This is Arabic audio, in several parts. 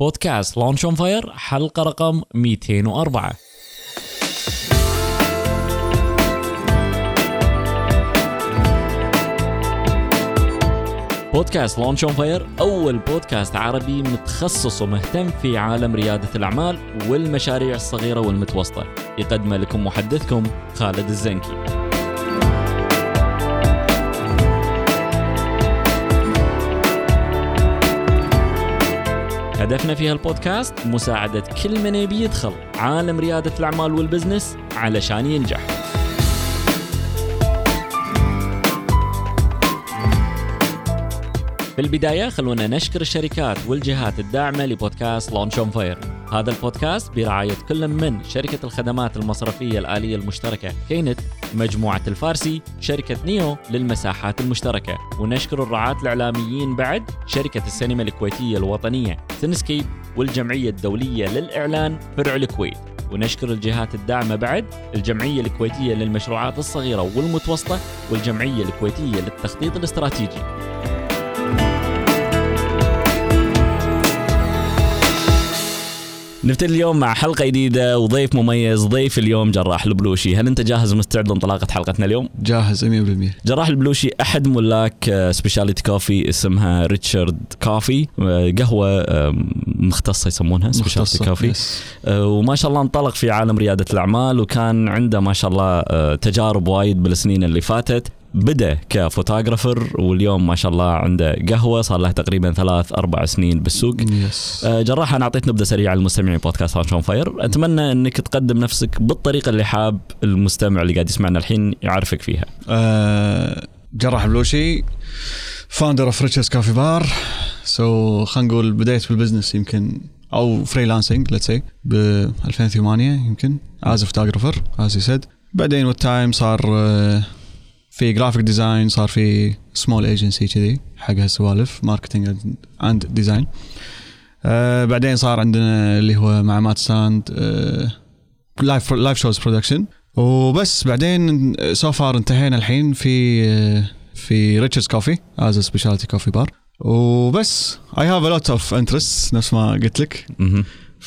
بودكاست Launch on Fire حلقة رقم 204 بودكاست Launch on Fire أول بودكاست عربي متخصص ومهتم في عالم ريادة الأعمال والمشاريع الصغيرة والمتوسطة. يقدمه لكم محدثكم خالد الزنكي. هدفنا في هالبودكاست مساعدة كل من يبي يدخل عالم ريادة الأعمال وال business علشان ينجح. في البداية خلونا نشكر الشركات والجهات الداعمة لبودكاست Launch on Fire هذا البودكاست برعاية كل من شركة الخدمات المصرفية الآلية المشتركة KNET مجموعة الفارسي شركة نيو للمساحات المشتركة. ونشكر الرعاة الإعلاميين بعد شركة السينما الكويتية الوطنية Cinescape والجمعية الدولية للإعلان فرع الكويت. ونشكر الجهات الداعمة بعد الجمعية الكويتية للمشروعات الصغيرة والمتوسطة والجمعية الكويتية للتخطيط الاستراتيجي. نبتدي اليوم مع حلقة جديدة وضيف مميز ضيف اليوم جراح البلوشي هل أنت جاهز ومستعد لانطلاقة حلقتنا اليوم؟ جاهز 100% جراح البلوشي أحد ملاك specialty coffee اسمها Richard Coffee آه، قهوة آه، مختصة يسمونها specialty coffee yes. آه، وما شاء الله انطلق في عالم ريادة الأعمال وكان عنده ما شاء الله آه، تجارب وايد بالسنين اللي فاتت بدا ك photographer واليوم ما شاء الله عنده قهوة صار له تقريبا ثلاث أربع سنين بالسوق. yes آه، جراح أنا اعطيت نبذه سريعه للمستمعين بودكاست Launch on Fire. أتمنى إنك تقدم نفسك بالطريقة اللي حاب المستمع اللي قاعد يسمعنا الحين يعرفك فيها. آه، جراح بلوشي فاوندر اوف ريتشز كافي بار سو خلينا نقول بديت بالبزنس يمكن أو فريلانسنج ليتس سي ب 2008 يمكن از فوتوغرافر از سيد بعدين والتايم صار آه، في جرافيك ديزاين صار في سمول ايجنسي كذي حق هالسوالف ماركتنج اند ديزاين بعدين صار عندنا اللي هو مع مات ستاند لايف لايف شوز برودكشن وبس بعدين سو فار انتهينا الحين في آه، في ريتشز كوفي از سبيشاليتي كوفي بار وبس I have a lot of interests نفس ما قلت لك.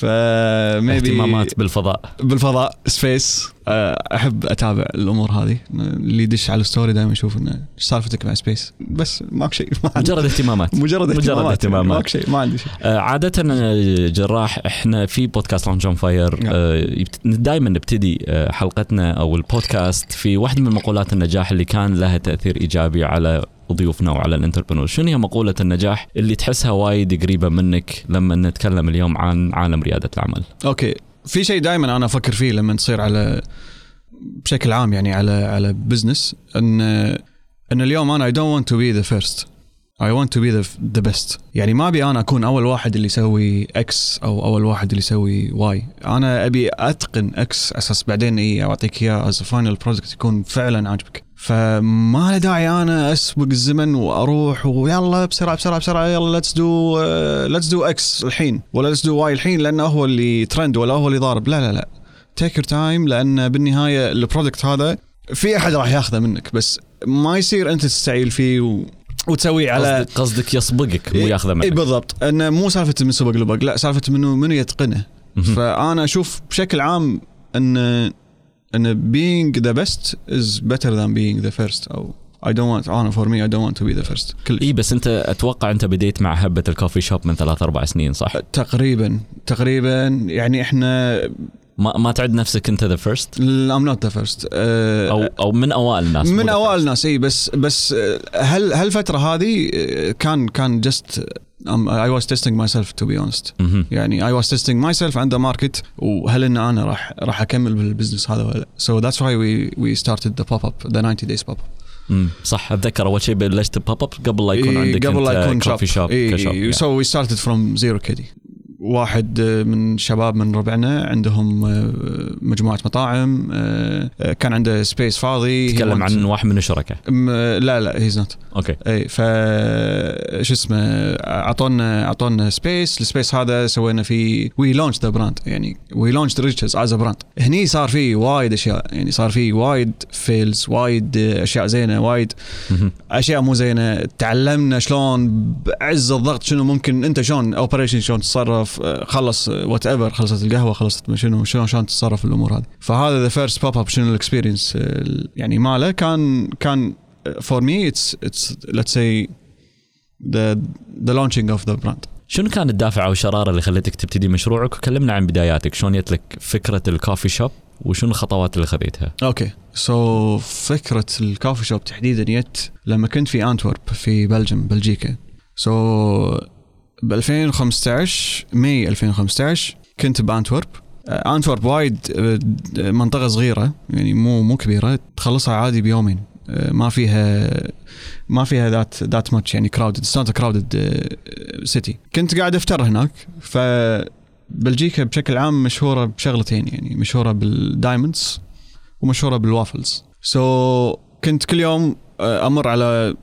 مهم. ف maybe اهتمامات بالفضاء. بالفضاء space أحب أتابع الأمور هذه. اللي يدش على ال story دائما يشوف إنه إيش سالفتك مع space بس ماك شيء ما مجرد اهتمامات. مجرد مجرد اهتمامات. اهتمامات. ماك شيء ما عندي شيء. آه، عادة آه، جراح إحنا في بودكاست لونج اون فاير. دائما نبتدي آه، حلقتنا أو البودكاست في واحدة من مقولات النجاح اللي كان لها تأثير إيجابي على ضيوفنا وعلى ال entrepreneur. شنو هي مقولة النجاح اللي تحسها وايد قريبة منك لما نتكلم اليوم عن عالم ريادة الأعمال أوكي. في شيء دائما أنا أفكر فيه لما تصير على بشكل عام يعني على على business ان إن اليوم أنا I don't want to be the first I want to be the best يعني ما أبي أنا أكون أول واحد اللي يسوي X أو أول واحد اللي يسوي Y أنا أبي أتقن X أساس بعدين اي أعطيك إياه as final product يكون فعلا عاجبك. فما له داعي أنا أسبق الزمن وأروح ويلا بسرعة بسرعة بسرعة يلا let's do let's do X الحين ولا let's do Y الحين لأنه هو اللي ترند ولا هو اللي ضارب. لا لا لا. take your time لأن بالنهاية ال product هذا في أحد راح ياخذه منك بس ما يصير أنت تستعيل فيه و... وتسويه على قصدك, قصدك يسبقك مو ياخذه اي منك بالضبط. انه مو سالفة من سبق لبق لا سالفة منه منو يتقنه. فأنا أشوف بشكل عام ان إن being the best is better than being the first أو I don't want أنا for me I don't want to be the first. كل اي بس أنت أتوقع أنت بديت مع هبة ال coffee shop من ثلاث أربع سنين صح؟ تقريبا تقريبا. يعني إحنا ما, ما تعد نفسك انت the first not the first. آه، أو أو من أوائل الناس من أوائل. الناس إي بس بس آه، هل هالفترة هذه آه، كان كان just um, I was testing myself to be honest. مهم. يعني I was testing myself عند market وهل إن أنا راح راح أكمل بال business هذا ولا لا. So that's why we we started the pop up the 90 days pop up مم. صح أتذكر أول شيء بلشت pop up قبل لا يكون عندك قبل لا يكون coffee shop إيه ك shop. so we started from zero كذي واحد من شباب من ربعنا عندهم آه، مجموعة مطاعم آه، آه، كان عنده space فاضي. تكلم عن واحد من الشركاء. م- لا لا he's not أوكي. إي ف شو اسمه أعطونا أعطونا space ال space هذا سوينا فيه we launch the brand يعني we launch ريتشز as brand هني صار فيه وايد أشياء يعني صار فيه وايد fails وايد أشياء زينة وايد. أشياء مو زينة. تعلمنا شلون بعز الضغط شنو ممكن أنت شلون operation شلون تتصرف تصرف آه، خلص whatever خلصت القهوة خلصت شنو شلون شلون تتصرف الأمور هذه. فهذا the first pop up شنو ال experience يعني ماله كان كان for me it's it's let's say the the launching of the brand شنو كان الدافع أو الشراره اللي خلتك تبتدي مشروعك؟ وكلمنا عن بداياتك شلون جت لك فكرة ال coffee shop وشنو الخطوات اللي خذيتها؟ أوكي so, فكرة ال coffee shop تحديدا جت لما كنت في انتورب في Belgium بلجيكا so, ب 2015 May 2015 كنت بأنتورب. أنتورب وايد آه، منطقة صغيرة يعني مو مو كبيرة تخلصها عادي بيومين. آه، ما فيها ما فيها that that much يعني crowded it's not crowded city كنت قاعد أفتر هناك ف بلجيكا بشكل عام مشهورة بشغلتين يعني مشهورة بال diamonds ومشهورة بال waffles so, كنت كل يوم آه، أمر على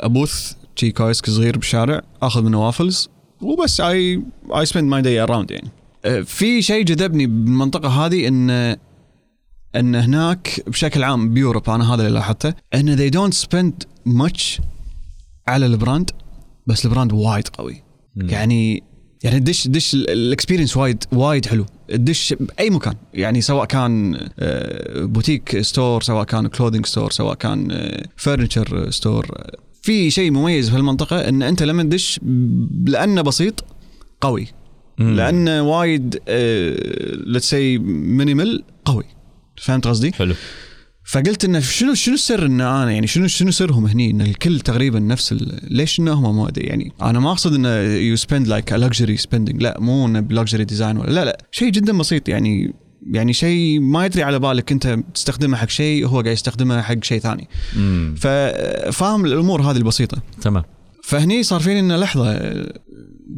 a booth شي kiosk صغير بالشارع أخذ منه وافلز وبس I I spend my day around يعني. آه، في شيء جذبني بالمنطقة هذه إن إن هناك بشكل عام بيوروب أنا هذا اللي لاحظته إن they don't spend much على البراند بس ال brand وايد قوي. م. يعني يعني الدش دش ال experience وايد وايد حلو. الدش بأي مكان يعني سواء كان boutique store سواء كان clothing store سواء كان furniture store في شيء مميز في المنطقة إن أنت لما تدش لأنه بسيط قوي. لأنه وايد let's say minimal قوي. فهمت قصدي؟ حلو. فقلت إنه شنو شنو السر إن أنا يعني شنو شنو سرهم هني؟ إن الكل تقريبا نفس ليش انهم مو يعني أنا ما أقصد إنه you spend like luxury spending لا مو إنه ب luxury design ولا لا لا شيء جدا بسيط يعني يعني شيء ما يدري على بالك انت تستخدمه حق شيء وهو قاعد يستخدمه حق شيء ثاني. ففاهم الأمور هذه البسيطة. تمام. فهني صار فيني إنه لحظة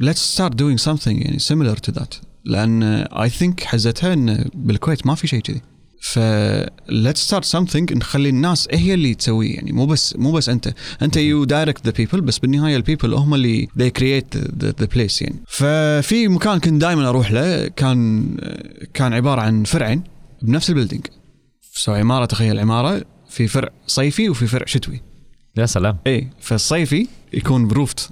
let's start doing something يعني similar to that. لأن I think حزتها إنه بالكويت ما في شيء كذي. ف let's start something نخلي الناس هي اللي تسويه يعني مو بس مو بس أنت. أنت you direct the people بس بالنهاية ال people هم اللي they create the, the place يعني. ففي مكان كنت دائما أروح له كان كان عبارة عن فرعين بنفس ال building so عمارة تخيل عمارة في فرع صيفي وفي فرع شتوي. يا سلام. اي فالصيفي يكون بروفت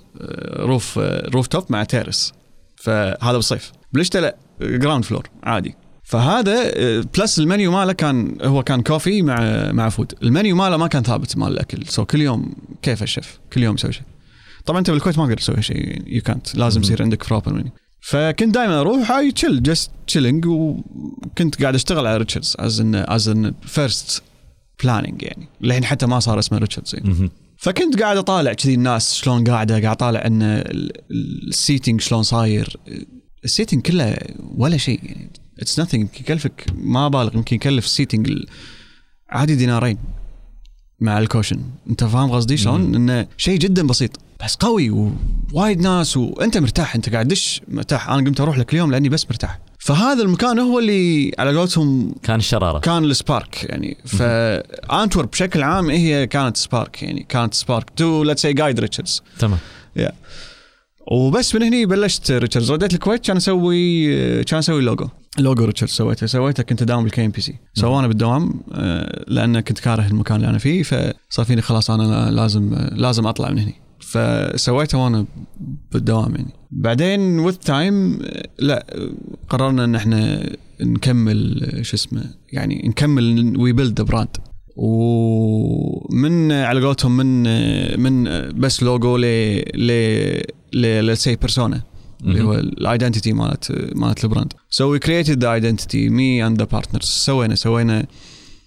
roof rooftop مع terrace فهذا بالصيف. بالشتاء لا ground floor عادي. فهذا plus ال menu ماله كان هو كان coffee مع مع food. المنيو ماله ما كان ثابت مال الأكل. so كل يوم كيف الشيف؟ كل يوم يسوي شيء. طبعا أنت بالكويت ما تقدر تسوي شيء يو كانت لازم يصير عندك proper menu فكنت دائما أروح هاي chill just chilling وكنت قاعد أشتغل على Richard's as in as in first planning يعني. للحين حتى ما صار اسمه Richard's يعني. فكنت قاعد أطالع كذي الناس شلون قاعدة قاعد أطالع إن ال seating شلون صاير. ال seating كله ولا شيء يعني. it's nothing يمكن يكلفك ما بالغ يمكن يكلف ال seating عادي دينارين مع ال cushion. أنت فاهم قصدي شلون؟ إنه شيء جدا بسيط. بس قوي ووايد ناس وانت مرتاح. أنت قاعد دش مرتاح. أنا قمت أروح لك اليوم لأني بس مرتاح. فهذا المكان هو اللي على قولتهم كان الشرارة. كان ال spark يعني. فأنتويرب بشكل عام هي كانت spark يعني. كانت spark to let's say guide Richard's تمام. يا وبس من هني بلشت Richard's رديت الكويت كان أسوي كان أسوي اللوجو logo Richard سويته. سويته كنت أداوم بال KNPC so أنا بالدوام آه، لأن كنت كاره المكان اللي أنا فيه فصار فيني خلاص أنا لازم لازم أطلع من هني. فسويته وأنا بالدوام يعني. بعدين with time لا قررنا إن إحنا نكمل شو اسمه يعني نكمل we build brand ومن على قولتهم من من بس لوجو ل ل let's say persona اللي هو ال identity مالت مالت ال brand. so we created the identity me and the partners سوينا سوينا.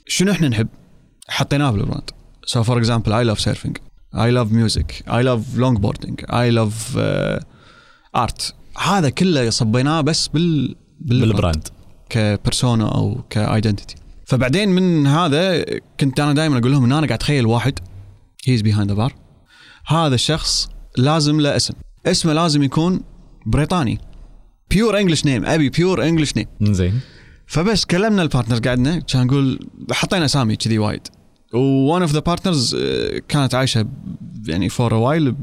شنو إحنا نحب؟ حطيناه بال brand. so for example I love surfing I love music I love long boarding I love art هذا كله صبيناه بس بال بال brand. ك persona أو ك identity فبعدين من هذا كنت أنا دائما أقول لهم إن أنا قاعد أتخيل واحد. he's behind the bar هذا الشخص لازم له اسم. اسمه لازم يكون بريطاني. pure English name أبي pure English name زين فبس كلمنا ال partner قعدنا كان نقول حطينا أسامي كذي وايد. one of the partners كانت عايشة يعني for a while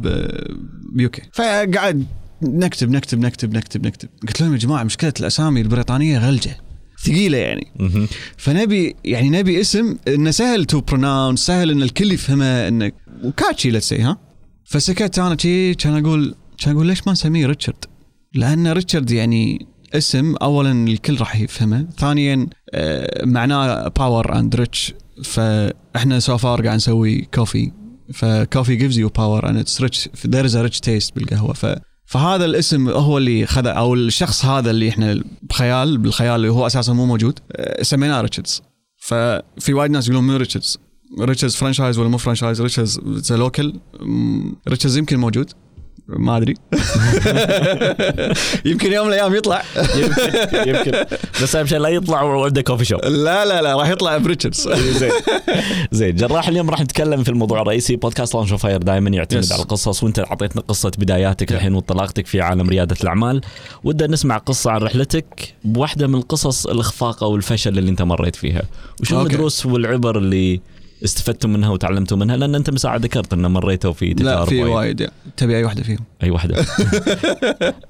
ب UK فقعد نكتب نكتب نكتب نكتب نكتب. قلت لهم يا جماعة مشكلة الأسامي البريطانية غلجة. ثقيلة يعني. فنبي يعني نبي اسم إنه سهل to pronounce سهل إن الكل يفهمه إنه و catchy let's ها؟ فسكت أنا كان أقول كان أقول ليش ما نسميه Richard؟ لأن Richard يعني اسم اولا الكل راح يفهمه ثانيا آه، معناه power and rich فإحنا so far قاعد نسوي coffee ف coffee gives you power and it's rich there is rich taste بالقهوة. ف فهذا الاسم هو اللي خذ أو الشخص هذا اللي إحنا بخيال بالخيال اللي هو أساسا مو موجود آه، سميناه Richard's. ففي وايد ناس يقولون من Richard's؟ Richard's franchise ولا مو franchise؟ Richard's local Richard's يمكن موجود. ما أدري. يمكن يوم من الأيام يطلع. يمكن يمكن. بس أهم شيء لا يطلع وعنده coffee shop لا لا لا راح يطلع ب Richard's زين. زين جراح اليوم راح نتكلم في الموضوع الرئيسي. بودكاست لانش فاير دائما يعتمد Yes. على القصص وأنت أعطيتنا قصة بداياتك الحين وانطلاقتك في عالم ريادة الأعمال. ودنا نسمع قصة عن رحلتك بواحده من القصص الإخفاق أو الفشل اللي أنت مريت فيها. وشو. الدروس والعبر اللي استفدتم منها وتعلمتم منها؟ لأن أنت مساعد ذكرت إن مريتوا في لا تجارب في وايد. تبي أي واحدة فيهم؟ أي واحدة.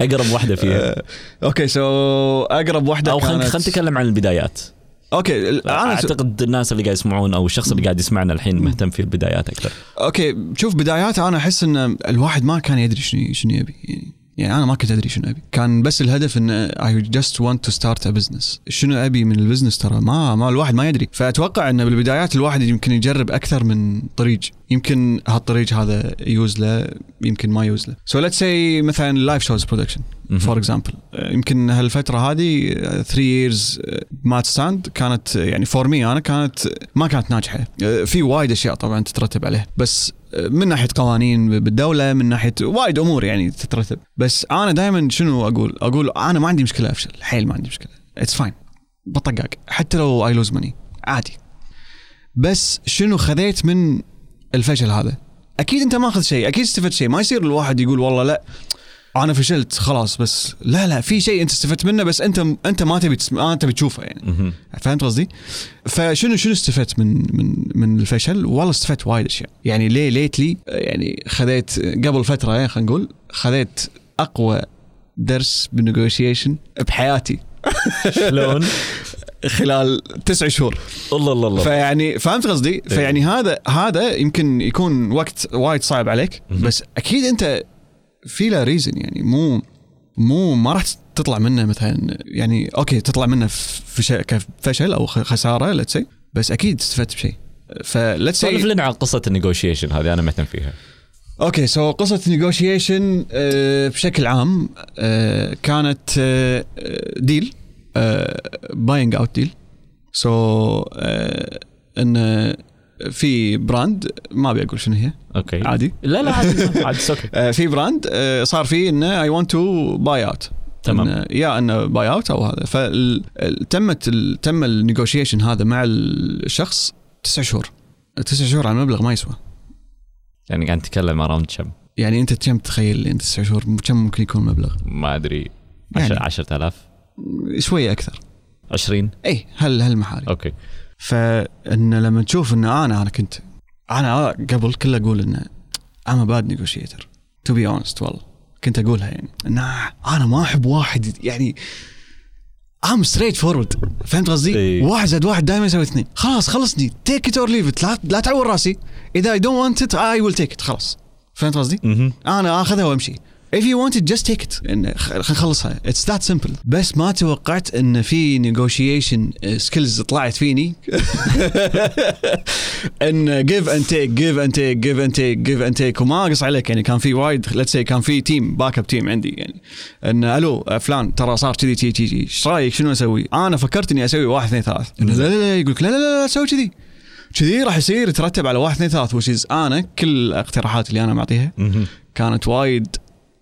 أقرب واحدة فيها. okay so أقرب واحدة أو خلينا كانت نتكلم عن البدايات. okay أنا. أعتقد الناس اللي قاعد يسمعون أو الشخص اللي قاعد يسمعنا الحين مهتم في البدايات أكثر. okay شوف بدايات أنا أحس إن الواحد ما كان يدري شنو شنو يبي يعني. يعني أنا ما كنت أدري شنو أبي. كان بس الهدف إن I just want to start a business شنو أبي من ال business ترى؟ ما ما الواحد ما يدري. فأتوقع إن بالبدايات الواحد يمكن يجرب أكثر من طريق. يمكن هالطريق هذا يوز له يمكن ما يوز له. so let's say مثلا Live Shows Production for example يمكن هالفترة هذه 3 years مات stand كانت يعني for me أنا كانت ما كانت ناجحة. في وايد أشياء طبعا تترتب عليه. بس من ناحية قوانين بالدولة من ناحية وايد أمور يعني تترتب. بس أنا دائما شنو أقول؟ أقول أنا ما عندي مشكلة أفشل حيل ما عندي مشكلة. it's fine بطقاق حتى لو I lose money عادي. بس شنو خذيت من الفشل هذا؟ أكيد أنت ماخذ شيء. أكيد استفدت شيء. ما يصير الواحد يقول والله لا. أنا فشلت خلاص بس لا لا في شيء أنت استفدت منه بس أنت أنت ما تبي. ما انت بتشوفه يعني. فهمت قصدي؟ فشنو شنو استفدت من من من الفشل؟ والله استفدت وايد أشياء، يعني ليه lately يعني خذيت قبل فترة يعني خلينا نقول خذيت أقوى درس بال negotiation بحياتي شلون؟ خلال تسع شهور الله الله الله فيعني فهمت قصدي؟ فيعني هذا هذا يمكن يكون وقت وايد صعب عليك. بس أكيد أنت في له reason يعني مو مو ما راح تطلع منه مثلا يعني okay تطلع منه فشل كفشل أو خسارة let's say بس أكيد استفدت بشيء. ف let's سولف لنا عن قصة ال negotiation هذه أنا مهتم فيها. okay so قصة negotiation بشكل عام آه، كانت deal buying out deal so إن في brand ما أبي أقول شنو هي. okay. عادي. لا لا عادي عادي okay آه، في brand آه، صار فيه إنه I want to buy out تمام. يا إنه buy out أو هذا. فتمت تم ال negotiation هذا مع الشخص تسع شهور. تسع شهور على مبلغ ما يسوى. يعني قاعد نتكلم around كم؟ يعني أنت كم تخيل انت تسع شهور كم ممكن يكون المبلغ؟ ما أدري. يعني. 10000 شوية أكثر. 20 اي هل هالمحاري okay. فإن لما تشوف إن أنا أنا كنت أنا قبل كله أقول I'm a bad negotiator to be honest والله. كنت أقولها يعني إن أنا ما أحب واحد يعني I'm straight forward فهمت قصدي؟ واحد زائد واحد دائما يساوي اثنين. خلاص خلصني take it or leave it لا تعور راسي. إذا I don't want it I will take it خلاص. فهمت قصدي؟ أنا آخذها وأمشي. If you want it just take it. إن خ- خلينا نخلصها. It's that simple. بس ما توقعت إن في negotiation skills طلعت فيني. إن give and take give and take give and take give and take. وما أقص عليك. يعني كان في وايد let's say كان في team backup team عندي. يعني إن ألو فلان ترى صار كذي كذي كذي. إيش رأيك؟ شنو أسوي؟ أنا فكرت إني أسوي واحد اثنين ثلاث. لا لا لا يقول لك لا لا لا, لا سوي كذي. كذي راح يصير يترتب على واحد اثنين ثلاث وش أنا كل الاقتراحات اللي أنا معطيها. كانت وايد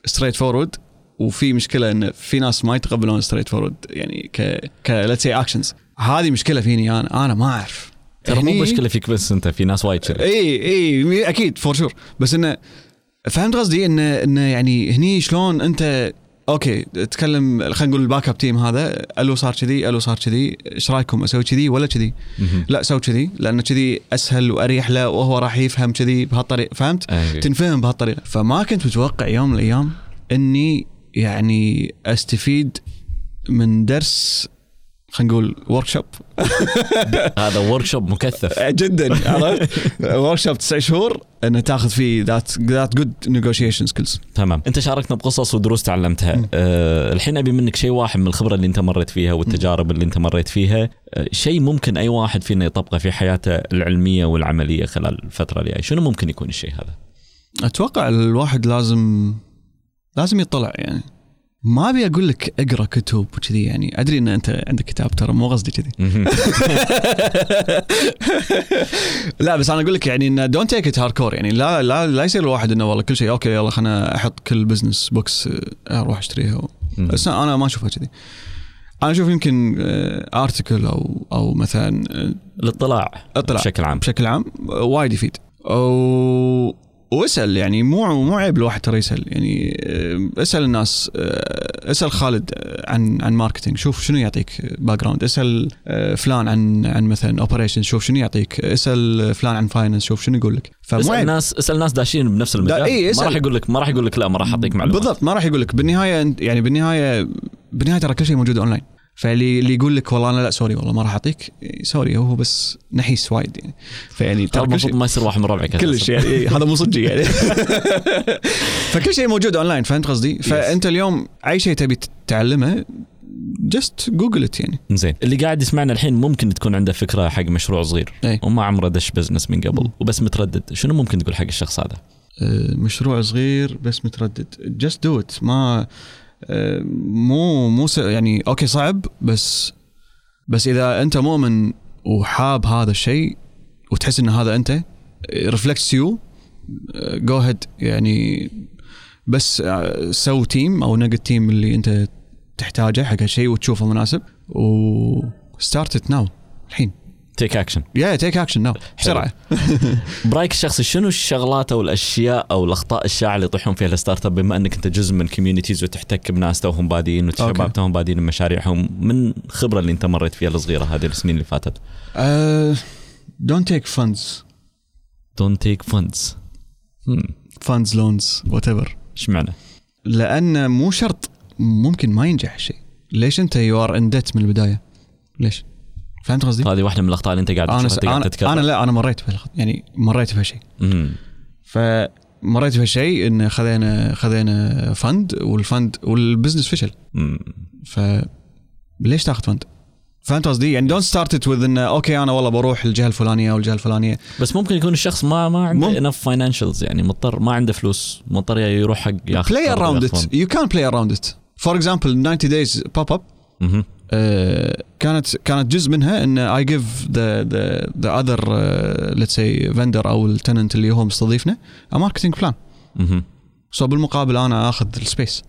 straight forward وفي مشكلة إن في ناس ما يتقبلون straight forward يعني ك ك let's say actions هذه مشكلة فيني أنا أنا ما أعرف. ترى مو هني- مشكلة فيك بس أنت في ناس وايد إي إي أكيد for sure بس انه فهمت قصدي؟ انه انه يعني هني شلون أنت okay تكلم خلينا نقول ال backup team هذا ألو صار كذي ألو صار كذي إيش رأيكم أسوي كذي ولا كذي؟ لا سوي كذي لأن كذي أسهل وأريح له وهو راح يفهم كذي بهالطريقه فهمت؟ أي. تنفهم بهالطريقه فما كنت متوقع يوم من الأيام إني يعني أستفيد من درس خلينا نقول workshop هذا workshop مكثف. جدا عرفت؟ workshop تسع شهور إنه تاخذ فيه ذات ذات جود نيغوشيشن سكيلز تمام. أنت شاركنا بقصص ودروس تعلمتها. أه الحين أبي منك شيء واحد من الخبرة اللي أنت مريت فيها والتجارب اللي أنت مريت فيها. أه شيء ممكن أي واحد فينا يطبقه في حياته العلمية والعملية خلال الفترة الجايه شنو ممكن يكون الشيء هذا؟ أتوقع الواحد لازم لازم يطلع يعني. ما أبي أقول لك أقرأ كتب وكذي يعني. أدري إن أنت عندك كتاب ترى مو قصدي كذي. لا بس أنا أقول لك يعني انه don't take it hardcore يعني. لا لا لا يصير الواحد إنه والله كل شيء okay يلا خلنا أحط كل business books أروح أشتريها. بس أنا ما أشوفها كذي. أنا أشوف يمكن article أو أو مثلا الاطلاع اطلاع بشكل عام. بشكل عام وايد يفيد. أو واسأل يعني مو مو عيب الواحد ترى يسأل يعني آه، اسأل الناس آه، اسأل خالد عن عن marketing شوف شنو يعطيك background اسأل آه، فلان عن عن مثلا operation شوف شنو يعطيك اسأل فلان عن finance شوف شنو يقول لك اسأل الناس اسأل ناس داشين بنفس المجال. إيه ما راح يقول لك ما راح يقول لك لا ما راح أعطيك معلومات. بالضبط ما راح يقول لك بالنهايه يعني بالنهاية بالنهاية ترى كل شيء موجود اونلاين فاللي اللي يقول لك والله أنا لا sorry والله ما راح أعطيك. sorry هو بس نحيس وايد يعني. فيعني ترى المفروض ما يصير واحد من ربعك كلش يعني هذا مو صدق يعني. فكل شيء موجود اونلاين فهمت قصدي؟ فأنت اليوم أي شيء تبي تتعلمه just Google it يعني. زين. اللي قاعد يسمعنا الحين ممكن تكون عنده فكرة حق مشروع صغير. أي. وما عمره دش business من قبل وبس متردد. شنو ممكن تقول حق الشخص هذا؟ أه، مشروع صغير بس متردد. just do it ما مو مو يعني okay صعب بس بس إذا أنت مؤمن وحاب هذا الشيء وتحس إن هذا أنت reflects you go ahead يعني بس سو team أو نق team اللي أنت تحتاجه حق هالشيء وتشوفه مناسب و start it now الحين. take action يا take action now بسرعة برايك الشخصي شنو الشغلات أو الأشياء أو الأخطاء الشائعة اللي يطيحون فيها ال startup؟ بما إنك أنت جزء من communities وتحتك بناس توهم بادين وشباب توهم بادين بمشاريعهم من الخبره اللي أنت مريت فيها الصغيرة هذه السنين اللي فاتت؟ don't take funds don't take funds funds loans whatever إيش معنى؟ لأن مو شرط ممكن ما ينجح الشيء ليش أنت you are in من البداية؟ ليش؟ فهمت قصدي؟ هذه واحدة من الأخطاء اللي أنت قاعد أنا س... أنا, أنا لا أنا مريت في يعني مريت في هالشيء فمريت في هالشيء إن خذينا خذينا fund وال fund وال business فشل. ف ليش تاخذ fund؟ فهمت قصدي؟ يعني don't start it with انه okay أنا والله بروح الجهة الفلانية أو الجهة الفلانية. بس ممكن يكون الشخص ما ما عنده enough financials يعني مضطر ما عنده فلوس مضطر يروح حق ياخذ بلاي اراوند ات يو كان بلاي اراوند ات فور اكزامبل 90 days pop up كانت كانت جزء منها إن I give the the the other let's say vendor أو ال tenant اللي هو مستضيفنا marketing plan so بالمقابل أنا آخذ ال space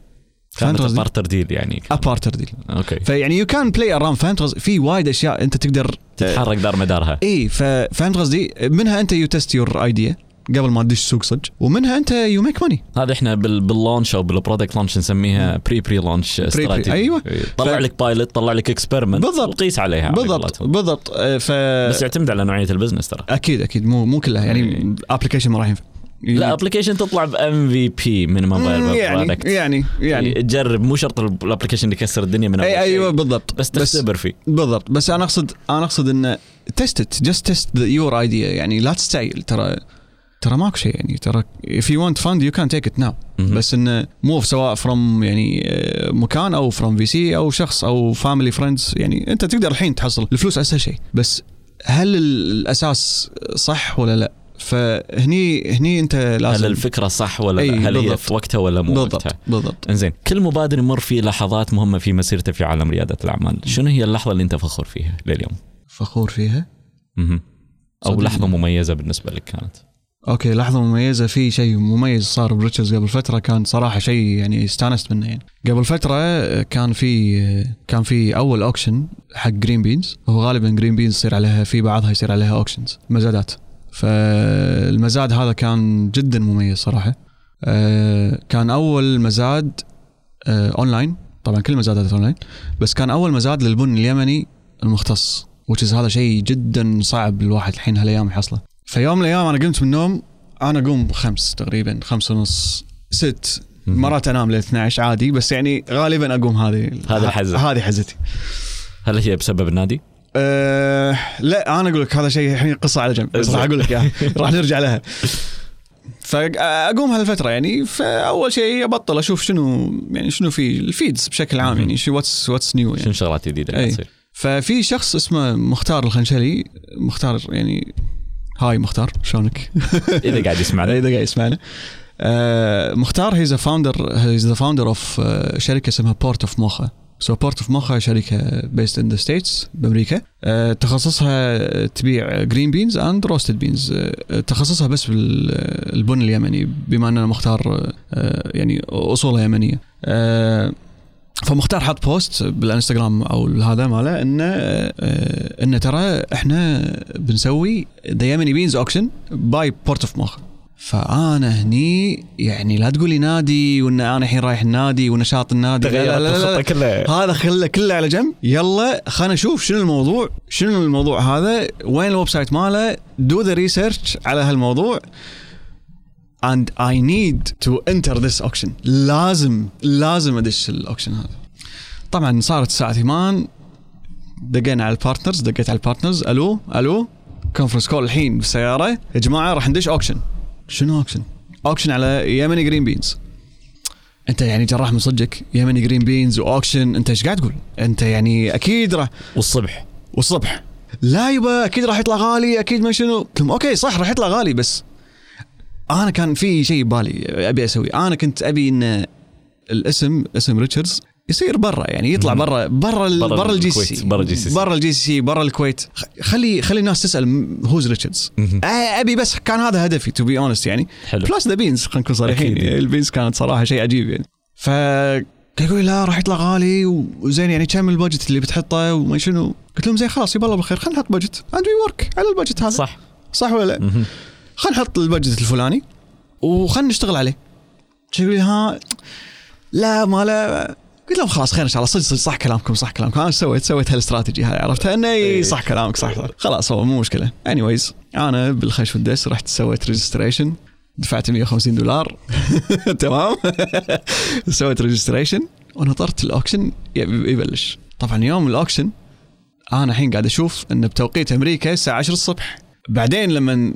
كانت barter deal يعني. a barter deal okay. فيعني you can play around فهمت قصدي في وايد أشياء أنت تقدر تتحرك دار مدارها. اي فهمت قصدي منها أنت you test your idea قبل ما تدش سوق صدق. ومنها أنت you make money هذا إحنا بال launch أو بال product launch نسميها pre pre launch strategy أيوه. طلع ف... لك pilot طلع لك experiment بالضبط. وقيس عليها بالضبط. بالضبط. ف بس يعتمد على نوعية ال business ترى. أكيد أكيد. مو مو كلها. يعني application ما راح ينفع. لا application تطلع بام MVP من موبايل يعني يعني يعني. تجرب مو شرط ال application اللي يكسر الدنيا من اي أيوه بالضبط. بس تختبر فيه. بالضبط. بس أنا أقصد أنا أقصد إنه test just test your idea يعني لا تستعجل. ترى ترى ماكو شيء يعني ترى if you want fund you can take it now بس انه مو سواء from يعني مكان أو from VC أو شخص أو family friends يعني أنت تقدر الحين تحصل الفلوس أسهل شيء بس هل الأساس صح ولا لا؟ فهني هني أنت لازم هل الفكرة صح ولا لا؟ هل هي في وقتها ولا مو بالضبط وقتها؟ بالضبط إنزين كل مبادر يمر في لحظات مهمة في مسيرته في عالم ريادة الأعمال، شنو هي اللحظة اللي أنت فخور فيها لليوم؟ فخور فيها؟ أها أو لحظة مميزة بالنسبة لك كانت؟ okay لحظة مميزة. في شيء مميز صار بريتشز قبل فترة كان صراحة شيء يعني استانست منه يعني. قبل فترة كان في كان في أول auction حق green beans هو غالبا green beans يصير عليها في بعضها يصير عليها auctions مزادات. فالمزاد هذا كان جدا مميز صراحة. كان أول مزاد اونلاين طبعا كل المزادات اونلاين بس كان أول مزاد للبن اليمني المختص which is هذا شيء جدا صعب الواحد الحين هالأيام يحصله. فيوم من الأيام أنا قمت من النوم أنا أقوم خمس تقريبا خمس ونص ست. مرات أنام ل 12 عادي بس يعني غالبا أقوم هذه هذا الحزه هذه حزتي. هل هي بسبب النادي؟ أه لا أنا أقول لك هذا شيء الحين قصة على جنب بس راح أقول لك إياها. راح نرجع لها. فاقوم هالفترة يعني فأول شيء أبطل أشوف شنو يعني شنو في ال feeds بشكل عام يعني شو what's what's new يعني. شنو شغلات جديدة اللي أي. تصير؟ ففي شخص اسمه مختار الخنشلي. مختار يعني hi مختار شلونك؟ إذا قاعد يسمعنا. إذا قاعد يسمعنا. آه مختار he's founder he's the founder of شركة اسمها Port of Mokha so Port of Mokha شركة based in the States بأمريكا. آه تخصصها تبيع green beans and roasted beans تخصصها بس بالبن اليمني بما ان مختار آه يعني اصوله يمنية. آه فمختار حط post بالانستغرام أو هذا ماله إنه آه، إنه ترى إحنا بنسوي the يمني beans auction by Port of Mokha فأنا هني يعني لا تقول لي نادي وإن أنا الحين رايح النادي ونشاط النادي لا لا, لا, لا. كلها. هذا خله كله على جنب. يلا خلينا نشوف شنو الموضوع شنو الموضوع هذا وين ال website ماله do the research على هالموضوع. And I need to enter this auction. لازم لازم أدش ال auction هذا. طبعا صارت الساعة 8 دقينا على ال partners دقيت على ال partners ألو؟ ألو؟ conference call الحين بالسياره يا جماعة راح ندش auction شنو auction؟ auction على يمني green beans أنت يعني جراح من صدقك يمني green beans و auction أنت إيش قاعد تقول؟ أنت يعني أكيد راح والصبح. والصبح. لا يبا أكيد راح يطلع غالي أكيد ما شنو. okay صح راح يطلع غالي بس أنا كان في شيء ببالي أبي أسوي أنا كنت أبي إن الاسم اسم ريتشاردز يصير برا يعني يطلع. برا برا برا الجي سي. برا الجي سي. برا الجي سي برا الكويت. خلي خلي الناس تسأل who's ريتشاردز أبي بس كان هذا هدفي to be honest يعني. حلو. plus the beans خلينا نكون صريحين. ال beans كانت صراحة شيء عجيب يعني. ف يقول لا راح يطلع غالي وزين يعني كم ال budget اللي بتحطه وما شنو. قلت لهم زين خلاص يبا الله بالخير خلينا نحط budget and we work على ال budget هذا. صح. صح ولا لا؟ خلينا نحط ال budget الفلاني وخلينا نشتغل عليه. يقول لي؟ ها لا ما لا. قلت لهم خلاص خير إن شاء الله. صدق صدق صح كلامكم صح كلامكم. أنا سويت سويت هالاستراتيجي هاي عرفتها انه. إي صح كلامك صح, صح. خلاص هو مو مشكلة. anyways أنا بالخش والدس رحت سويت registration دفعت 150 دولار. تمام؟ سويت registration ونطرت ال auction يب- يبلش. طبعا يوم ال auction أنا الحين قاعد أشوف انه بتوقيت أمريكا الساعة 10 الصبح. بعدين لما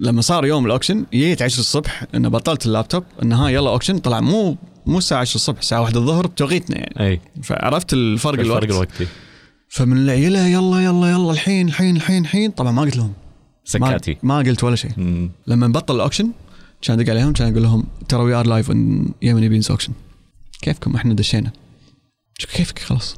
لما صار يوم ال auction جيت 10 الصبح إنه بطلت اللابتوب إنه ها يلا auction طلع مو مو الساعة 10 الصبح الساعة 1 الظهر بتوقيتنا يعني. أي. فعرفت الفرق الوقت. الفرق الوقتي. فمن العيله يلا يلا يلا الحين الحين الحين الحين طبعا ما قلت لهم. ما, سكاتي. ما قلت ولا شيء. لما نبطل ال auction كان ادق عليهم كان أقول لهم ترى we are live in يمني beans auction كيفكم؟ إحنا دشينا. كيفك خلاص.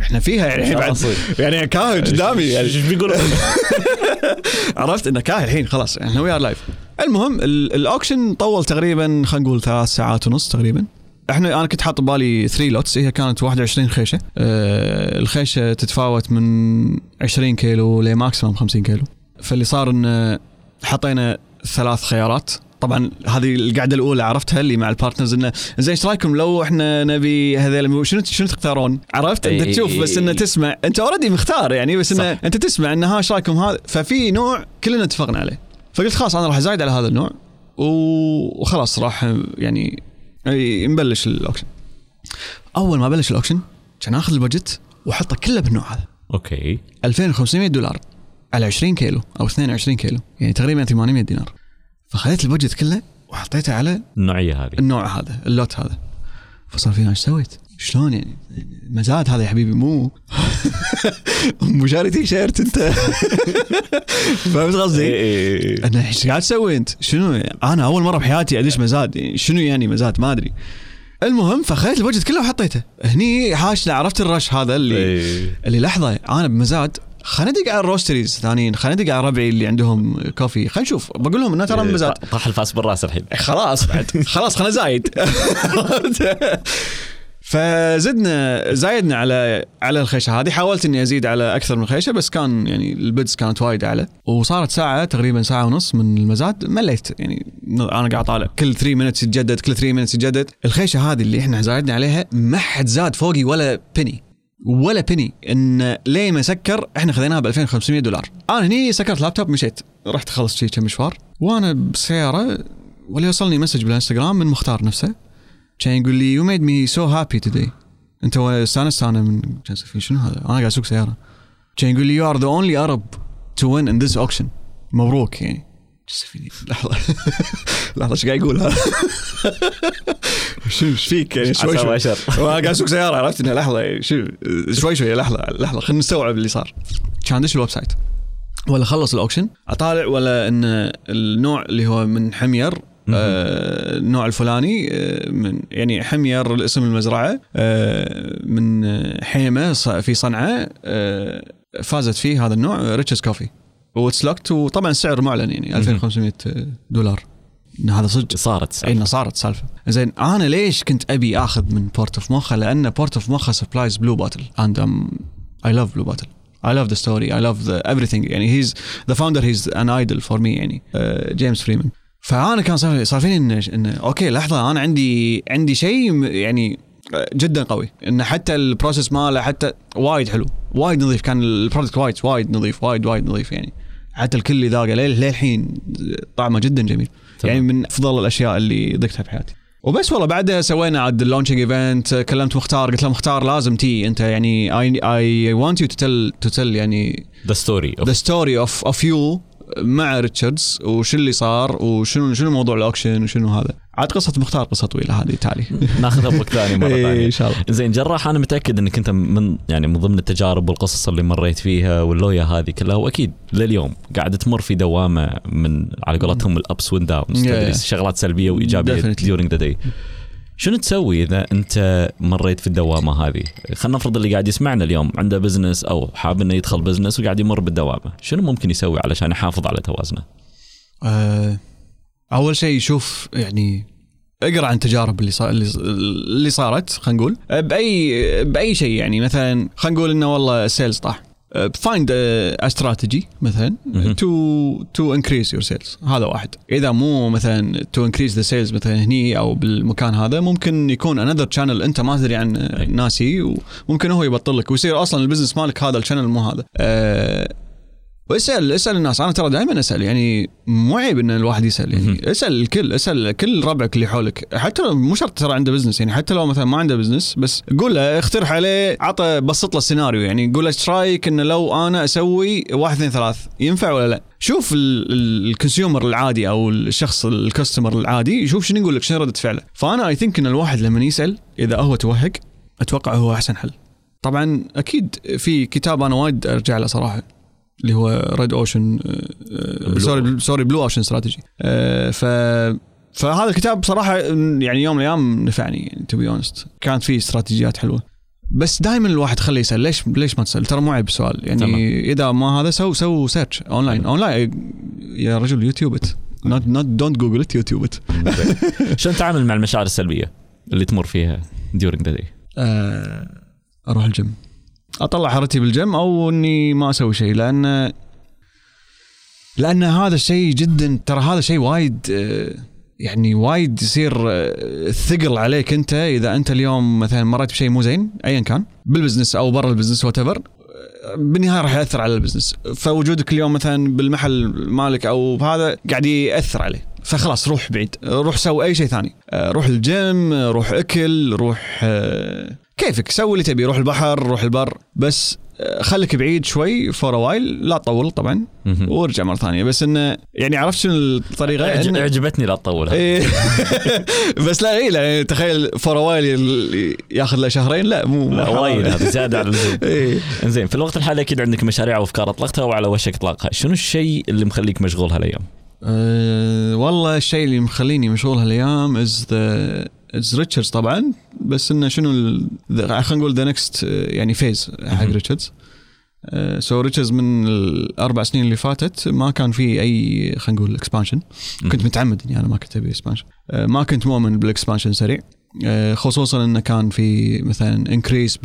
إحنا فيها يعني الحين بعد يعني كاهل قدامي يعني. إيش بيقول عرفت؟ إنه كاهل الحين خلاص إحنا we are live المهم ال- ال auction طول تقريبا خلينا نقول ثلاث ساعات ونص تقريبا. إحنا أنا كنت حاط ببالي 3 lots هي كانت 21 خيشة. أه الخيشة تتفاوت من 20 كيلو ل maximum 50 كيلو. فاللي صار إن حطينا ثلاث خيارات. طبعا هذه القعده الأولى عرفتها اللي مع ال partners إنه زين إيش رأيكم لو إحنا نبي هذول شنو شنو تختارون؟ عرفت؟ انت تشوف بس إنه تسمع. أنت already مختار يعني بس إنه. أنت تسمع إنه ها إيش رأيكم هذا؟ ففي نوع كلنا اتفقنا عليه. فقلت خلاص أنا راح أزايد على هذا النوع وخلاص راح يعني نبلش ال auction أول ما بلش ال auction كان آخذ ال budget وأحطه كله بالنوع هذا. okay. 2500 دولار على 20 كيلو أو 22 كيلو يعني تقريبا 800 دينار. فخذيت ال budget كله وحطيته على النوعية هذه النوع هذا ال lot هذا فصار في ناس سويت شلون يعني مزاد هذا يا حبيبي مو مو شاري تي شيرت أنت فهمت قصدي؟ إيه. أنا إيش قاعد تسوي أنت؟ شنو؟ أنا أول مرة بحياتي أدش مزاد يعني شنو يعني مزاد ما أدري المهم فخذيت ال budget كله وحطيته هني حاشنا عرفت ال rush هذا اللي إيه. اللي لحظة أنا بمزاد خلينا ندق على ال roasteries ثانيين خلينا ندق على ربعي اللي عندهم coffee. خلينا نشوف. بقول لهم إنه ترى إيه، مزاد طاح الفاس بالراس الحين. خلاص. بعد. خلاص خلنا زايد. فزدنا زايدنا على على الخيشة هذه. حاولت إني أزيد على أكثر من خيشة بس كان يعني ال bids كانت وايد أعلى. وصارت ساعة تقريبا ساعة ونص من المزاد مليت. يعني أنا قاعد طالع. كل 3 minutes يتجدد كل 3 minutes يتجدد. الخيشة هذه اللي إحنا زايدنا عليها ما حد زاد فوقي ولا بنين ولا بني إن ليه ما سكر إحنا خذيناها ب 2500 دولار. أنا هني سكرت لابتوب مشيت. رحت خلصت شي كم مشوار. وأنا بالسياره ولا يوصلني message بالإنستغرام من مختار نفسه. كان يقول لي you made me so happy today أنت استانست؟ أنا من شنو هذا؟ أنا قاعد أسوق سيارة. كان يقول لي you are the only Arab to win in this auction مبروك يعني. جالس فيني لحظة. لحظة إيش قاعد يقول هذا؟ شو إيش فيك يعني شوي شوي. قاعد اسوق سيارة عرفت إنه لحظة شو شوي شوي لحظة لحظة. خلينا نستوعب اللي صار. كان دش ال website؟ ولا خلص ال auction؟ أطالع ولا إن النوع اللي هو من حِمير آه النوع الفلاني آه من يعني حمير اسم المزرعة آه من آه، حيمه في صنعاء آه فازت فيه هذا النوع Richard's Coffee what's locked وطبعا السعر معلن يعني 2500 دولار. هذا صدق. صارت إي إنه صارت سالفة. زين أنا ليش كنت أبي آخذ من Port of Mokha لأن Port of Mokha supplies Blue Bottle and I love Blue Bottle I love the story. I love the everything. يعني he's the founder he's an idol for me يعني جيمس فريمان فأنا كان صار فيني إنه إن okay لحظة أنا عندي عندي شيء يعني جدا قوي. إنه حتى ال process ماله حتى وايد حلو. وايد نظيف كان ال product وايد وايد نظيف وايد وايد نظيف يعني. حتى الكل اللي ذاقه للحين طعمه جدا جميل. تمام. يعني من أفضل الأشياء اللي ذقتها بحياتي وبس والله بعدها سوينا عاد ال launching event كلمت مختار قلت له مختار لازم تيي أنت يعني I I want you to tell to tell يعني the story the story of of you مع Richard's وشو اللي صار وشنو شنو موضوع ال auction وشنو هذا. عاد قصة مختار قصة طويلة هذه تعالي. ناخذها بوقت ثاني مرة إيه، ثانية. إن شاء الله. زين جراح أنا متأكد إنك أنت من يعني من ضمن التجارب والقصص اللي مريت فيها واللوية هذه كلها. واكيد لليوم قاعد تمر في دوامة من على قولتهم ال ups وال downs. تدري شغلات سلبية وإيجابية during the day. شنو تسوي إذا أنت مريت في الدوامة هذه؟ خلينا نفرض اللي قاعد يسمعنا اليوم عنده business أو حاب إنه يدخل بزنس وقاعد يمر بالدوامة، شنو ممكن يسوي علشان يحافظ على توازنه؟ آه، أول شيء شوف يعني اقرأ عن التجارب اللي صار اللي صارت خلينا نقول. آه، بأي بأي شيء يعني مثلا خلينا نقول إنه والله ال sales طاح. find strategy مثلا. to to increase your sales هذا واحد. إذا مو مثلا to increase the sales مثلا هني أو بالمكان هذا ممكن يكون another channel أنت ما تدري عنه. ناسي وممكن هو يبطل لك ويصير أصلا ال business مالك هذا ال channel مو هذا. أه واسأل اسأل الناس. أنا ترى دائما أسأل يعني مو عيب إن الواحد يسأل. يعني اسأل الكل اسأل كل ربعك اللي حولك. حتى لو مو شرط ترى عنده business يعني حتى لو مثلا ما عنده business بس قول له اقترح عليه عطه بسط له السيناريو يعني قول له إيش رأيك انه لو أنا أسوي واحد اثنين ثلاث ينفع ولا لا؟ شوف ال- ال- الconsumer العادي أو الشخص ال customer العادي يشوف شنو يقول لك شنو ردة فعله. فأنا I think إن الواحد لما يسأل إذا هو توهق أتوقع هو أحسن حل. طبعا أكيد في كتاب أنا وايد أرجع له صراحة. اللي هو ريد اوشن Blue. سوري سوري بلو اوشن استراتيجي ف فهذا الكتاب بصراحة يعني يوم من الأيام نفعني يعني تو بي اونست كانت فيه استراتيجيات حلوة. بس دائما الواحد خليه يسأل ليش ليش ما تسأل؟ ترى مو عيب السؤال. يعني تمام. إذا ما هذا سو سو سيرش اونلاين اونلاين يا رجل يوتيوب ات نوت نوت دونت جوجل ات يوتيوب ات شلون تتعامل مع المشاعر السلبية اللي تمر فيها during the day؟ آه، أروح الجيم. أطلع حرتي بالجيم أو إني ما أسوي شيء لأن لأن هذا الشيء جدا ترى هذا شيء وايد آه، يعني وايد يصير آه، ثقل عليك أنت إذا أنت اليوم مثلا مريت بشيء مو زين ايا كان بال business أو برا ال business whatever بالنهاية راح يأثر على ال business. فوجودك اليوم مثلا بالمحل مالك أو هذا قاعد يأثر عليه. فخلاص روح بعيد روح سوي أي شيء ثاني. آه، روح الجيم آه، روح أكل روح آه، كيفك سوي اللي تبي روح البحر روح البر بس آه، خليك بعيد شوي for while لا تطول طبعا. وارجع مرة ثانية بس انه يعني عرفت شنو الطريقة؟ عجبتني لا تطولها إيه. بس لا اي لا تخيل for while ياخذ له شهرين لا مو لا وايد. هذا زيادة على اللزوم إيه. زين في الوقت الحالي أكيد عندك مشاريع وأفكار أطلقتها وعلى وشك إطلاقها، شنو الشيء اللي مخليك مشغول هالأيام؟ أه والله الشيء اللي مخليني مشغول هالأيام is the Richard's طبعا بس إنه شنو خلينا نقول the next يعني phase حق. Richard's so Richard's من الأربع سنين اللي فاتت ما كان في أي خلينا نقول expansion كنت متعمد إني أنا ما كنت أبي expansion ما كنت مؤمن بال expansion سريع. آه، خصوصا إنه كان في مثلا increase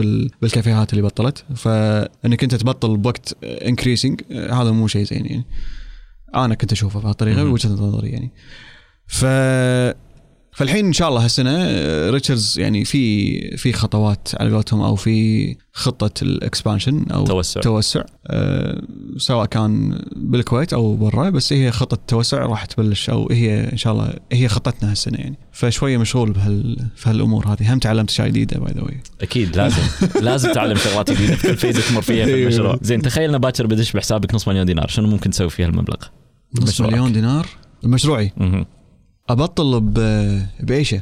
بالكافيهات اللي بطلت. فإنك أنت تبطل بوقت increasing هذا مو شيء زين يعني. أنا كنت أشوفه بهالطريقة. بوجهة نظري يعني. ف فالحين إن شاء الله هالسنة آه، Richard's يعني في في خطوات على قولتهم أو في خطة ال expansion أو توسع. توسع آه، سواء كان بالكويت أو برا بس هي خطة توسع راح تبلش أو هي إن شاء الله هي خطتنا هالسنة يعني. فشوية مشغول بهال في هالامور هذه. هم تعلمت أشياء جديدة by the way أكيد لازم. لازم تعلم شغلات جديدة. في كل phase تمر فيها في أيوه. المشروع. زين تخيل باكر بدش بحسابك نص مليون دينار. شنو ممكن تسوي فيها المبلغ نص؟ مليون دينار؟ مشروعي. أبطل بعيشة.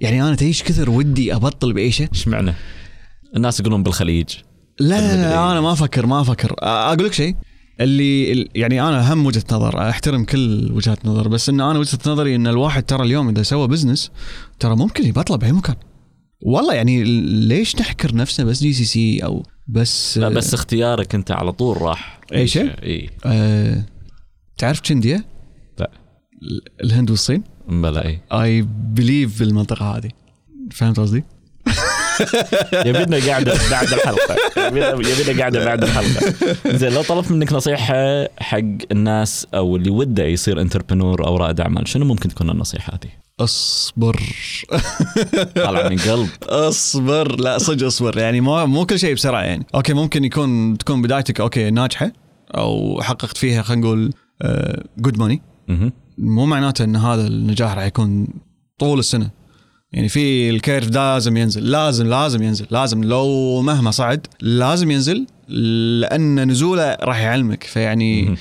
يعني أنا تعيش كثر ودي أبطل بعيشة؟ إيش معنى؟ الناس يقولون بالخليج. لا. لا أنا ما أفكر ما أفكر. أقول لك شيء. اللي ال- يعني أنا هم وجهة نظر أحترم كل وجهات نظر بس إن أنا وجهة نظري إن الواحد ترى اليوم إذا سوى business ترى ممكن يبطله بأي مكان. والله يعني ليش نحكر نفسنا بس GCC أو بس لا بس اختيارك أنت على طول راح. أي شيء؟ إي. آه تعرف Chindia لا. ال- الهند والصين؟ بلا إي. I believe بالمنطقة هذه. فهمت قصدي؟ يبيلنا قعدة بعد الحلقة. يبيلنا قعدة بعد الحلقة. زين لو طلبت منك نصيحة حق الناس أو اللي وده يصير entrepreneur أو رائد أعمال شنو ممكن تكون النصيحة هذه؟ أصبر. طالعه من قلب. أصبر. لا صدق أصبر. يعني مو مو كل شيء بسرعة يعني. okay ممكن يكون تكون بدايتك okay ناجحة أو حققت فيها خلينا نقول good money مهم. مو معناته إن هذا النجاح راح يكون طول السنة يعني في ال curve لازم ينزل لازم لازم ينزل لازم لو مهما صعد لازم ينزل لأن نزوله راح يعلمك فيعني.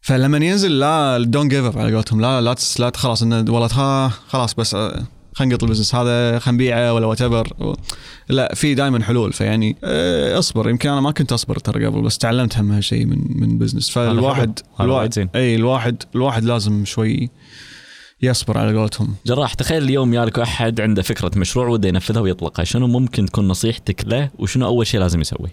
فلما ينزل لا don't give up على قولتهم لا لا لا خلاص إنه والله ها خلاص بس آه، خلينا نقط ال business. هذا خلينا نبيعه ولا what لا في دائما حلول. فيعني آه، اصبر. يمكن أنا ما كنت أصبر ترى قبل بس تعلمت هم هالشيء من من business فالواحد. الواحد إي الواحد الواحد لازم شوي يصبر على قولتهم. جراح تخيل اليوم يالك أحد عنده فكرة مشروع وده ينفذها ويطلقها. شنو ممكن تكون نصيحتك له؟ وشنو أول شيء لازم يسوي؟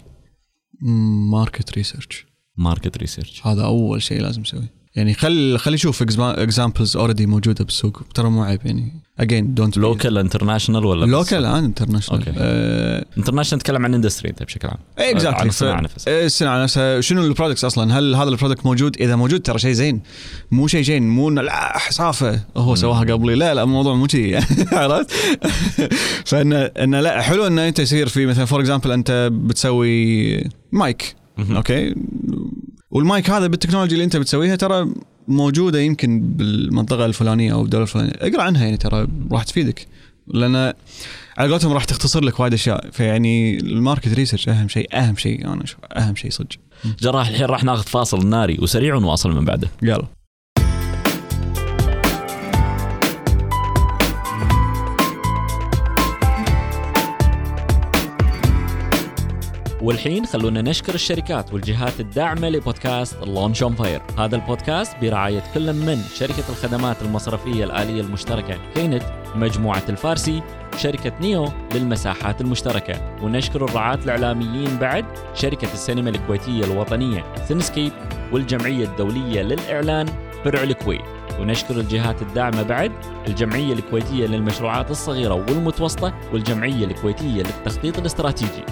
market research market research هذا أول شيء لازم يسويه يعني خل خلي يشوف examples already موجودة بالسوق. ترى مو عيب يعني. again don't local international ولا local and international. international نتكلم عن industry انت بشكل عام. عن exactly الصناعه نفسها. الصناعه نفسها. شنو ال products أصلا؟ هل هذا ال product موجود؟ إذا موجود ترى شيء زين. مو شيء زين. مو لا حسافة. هو سواها قبلي. لا لا الموضوع مو كذي عرفت؟ فإنه إنه لا حلو إنه أنت يصير في مثلا for example أنت بتسوي mic. Okay؟ والمايك هذا بالتكنولوجيا اللي انت بتسويها ترى موجودة يمكن بالمنطقة الفلانية أو الدولة الفلانية. اقرأ عنها يعني ترى راح تفيدك. لأن على قولتهم راح تختصر لك وايد أشياء. فيعني ال market research أهم شيء أهم شيء. أنا أشوف أهم شيء صدق. جراح الحين راح ناخذ فاصل ناري وسريع ونواصل من بعده. يلا. والحين خلونا نشكر الشركات والجهات الداعمة لبودكاست Launch on Fire هذا البودكاست برعاية كل من شركة الخدمات المصرفية الآلية المشتركة KNET مجموعة الفارسي شركة Neo للمساحات المشتركة. ونشكر الرعاة الإعلاميين بعد شركة السينما الكويتية الوطنية Cinescape والجمعية الدولية للإعلان فرع الكويت. ونشكر الجهات الداعمة بعد الجمعية الكويتية للمشروعات الصغيرة والمتوسطة والجمعية الكويتية للتخطيط الاستراتيجي.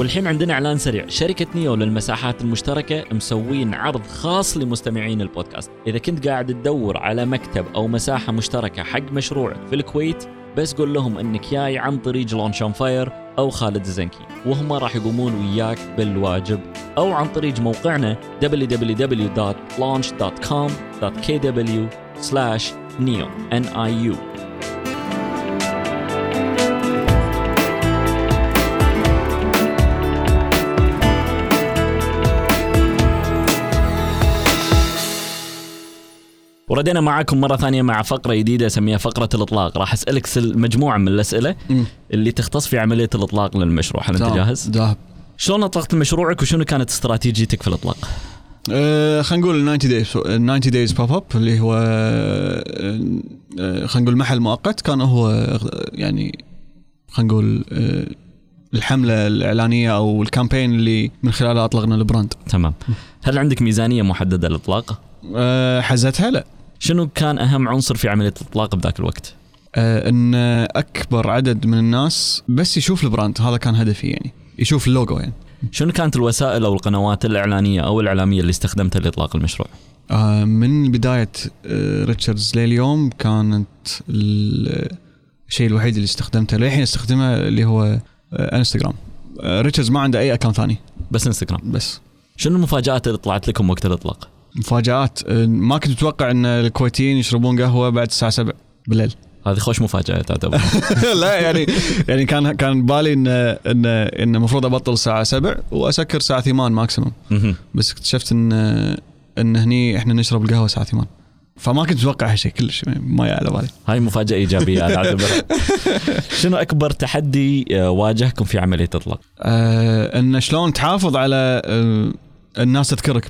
والحين عندنا إعلان سريع. شركة Neo للمساحات المشتركة مسوين عرض خاص لمستمعين البودكاست. إذا كنت قاعد تدور على مكتب أو مساحة مشتركة حق مشروعك في الكويت بس قول لهم إنك جاي عن طريق Launch on Fire أو خالد الزنكي وهم راح يقومون وياك بالواجب. أو عن طريق موقعنا www.launch.com.kw/neo وردينا معاكم مرة ثانية مع فقرة جديدة أسميها فقرة الإطلاق. راح أسألك سل مجموعة من الأسئلة اللي تختص في عملية الإطلاق للمشروع. هل أنت جاهز؟ زاهب شلون أطلقت مشروعك وشنو كانت استراتيجيتك في الإطلاق؟ أه خلينا نقول 90 دايز 90 days pop up اللي هو أه، أه، خلينا نقول محل مؤقت. كان هو يعني خلينا نقول الحملة الإعلانية أو ال campaign اللي من خلالها أطلقنا ال brand. تمام. هل عندك ميزانية محددة للإطلاق؟ أه، حزتها لا. شنو كان أهم عنصر في عملية الإطلاق بذاك الوقت؟ أه، إن أكبر عدد من الناس بس يشوف ال brand هذا كان هدفي يعني يشوف اللوجو يعني شنو كانت الوسائل أو القنوات الإعلانية أو الإعلامية اللي استخدمتها لإطلاق المشروع؟ آه من بداية آه Richard's لليوم كانت ال- الشيء الوحيد اللي استخدمته للحين استخدمه اللي هو آه انستغرام آه Richard's ما عنده أي account ثاني بس انستغرام بس شنو المفاجآت اللي طلعت لكم وقت الإطلاق؟ مفاجآت. آه ما كنت متوقع إن الكويتيين يشربون قهوة بعد الساعة 7 بالليل. هذه خوش مفاجأة تعتبر. لا يعني يعني كان كان بالي ان ان إن المفروض أبطل الساعة 7 وأسكر الساعة 8 maximum. بس اكتشفت ان إن هني إحنا نشرب القهوة الساعة 8 فما كنت متوقع هالشيء كلش ما جاء على بالي. هاي مفاجأة إيجابية أنا اعتبرها شنو أكبر تحدي آه، واجهكم في عملية إطلاق؟ آه إن شلون تحافظ على آه الناس تذكرك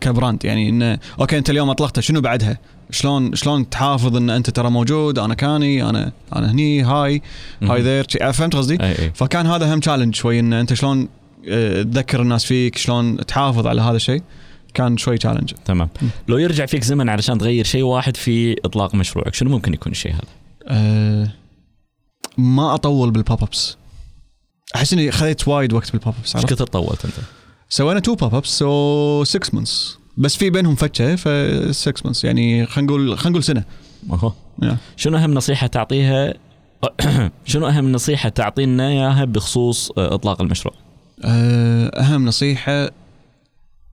ك brand يعني انه okay أنت اليوم أطلقته شنو بعدها؟ شلون شلون تحافظ إن أنت ترى موجود أنا كاني أنا أنا هني hi hi there فهمت قصدي؟ فكان هذا هم challenge شوي إن أنت شلون آه، تذكر الناس فيك شلون تحافظ على هذا الشيء كان شوي challenge تمام لو يرجع فيك زمن علشان تغير شيء واحد في إطلاق مشروعك شنو ممكن يكون الشيء هذا؟ أه ما أطول بال pop-ups أحس إني خذيت وايد وقت بال pop-ups إيش كثر طولت أنت؟ سوينا two pop-ups so 6 months بس في بينهم فتشة ف 6 months يعني خلينا نقول خلينا نقول سنة. Yeah. شنو أهم نصيحة تعطيها؟ شنو أهم نصيحة تعطينا إياها بخصوص آه، إطلاق المشروع؟ أه أهم نصيحة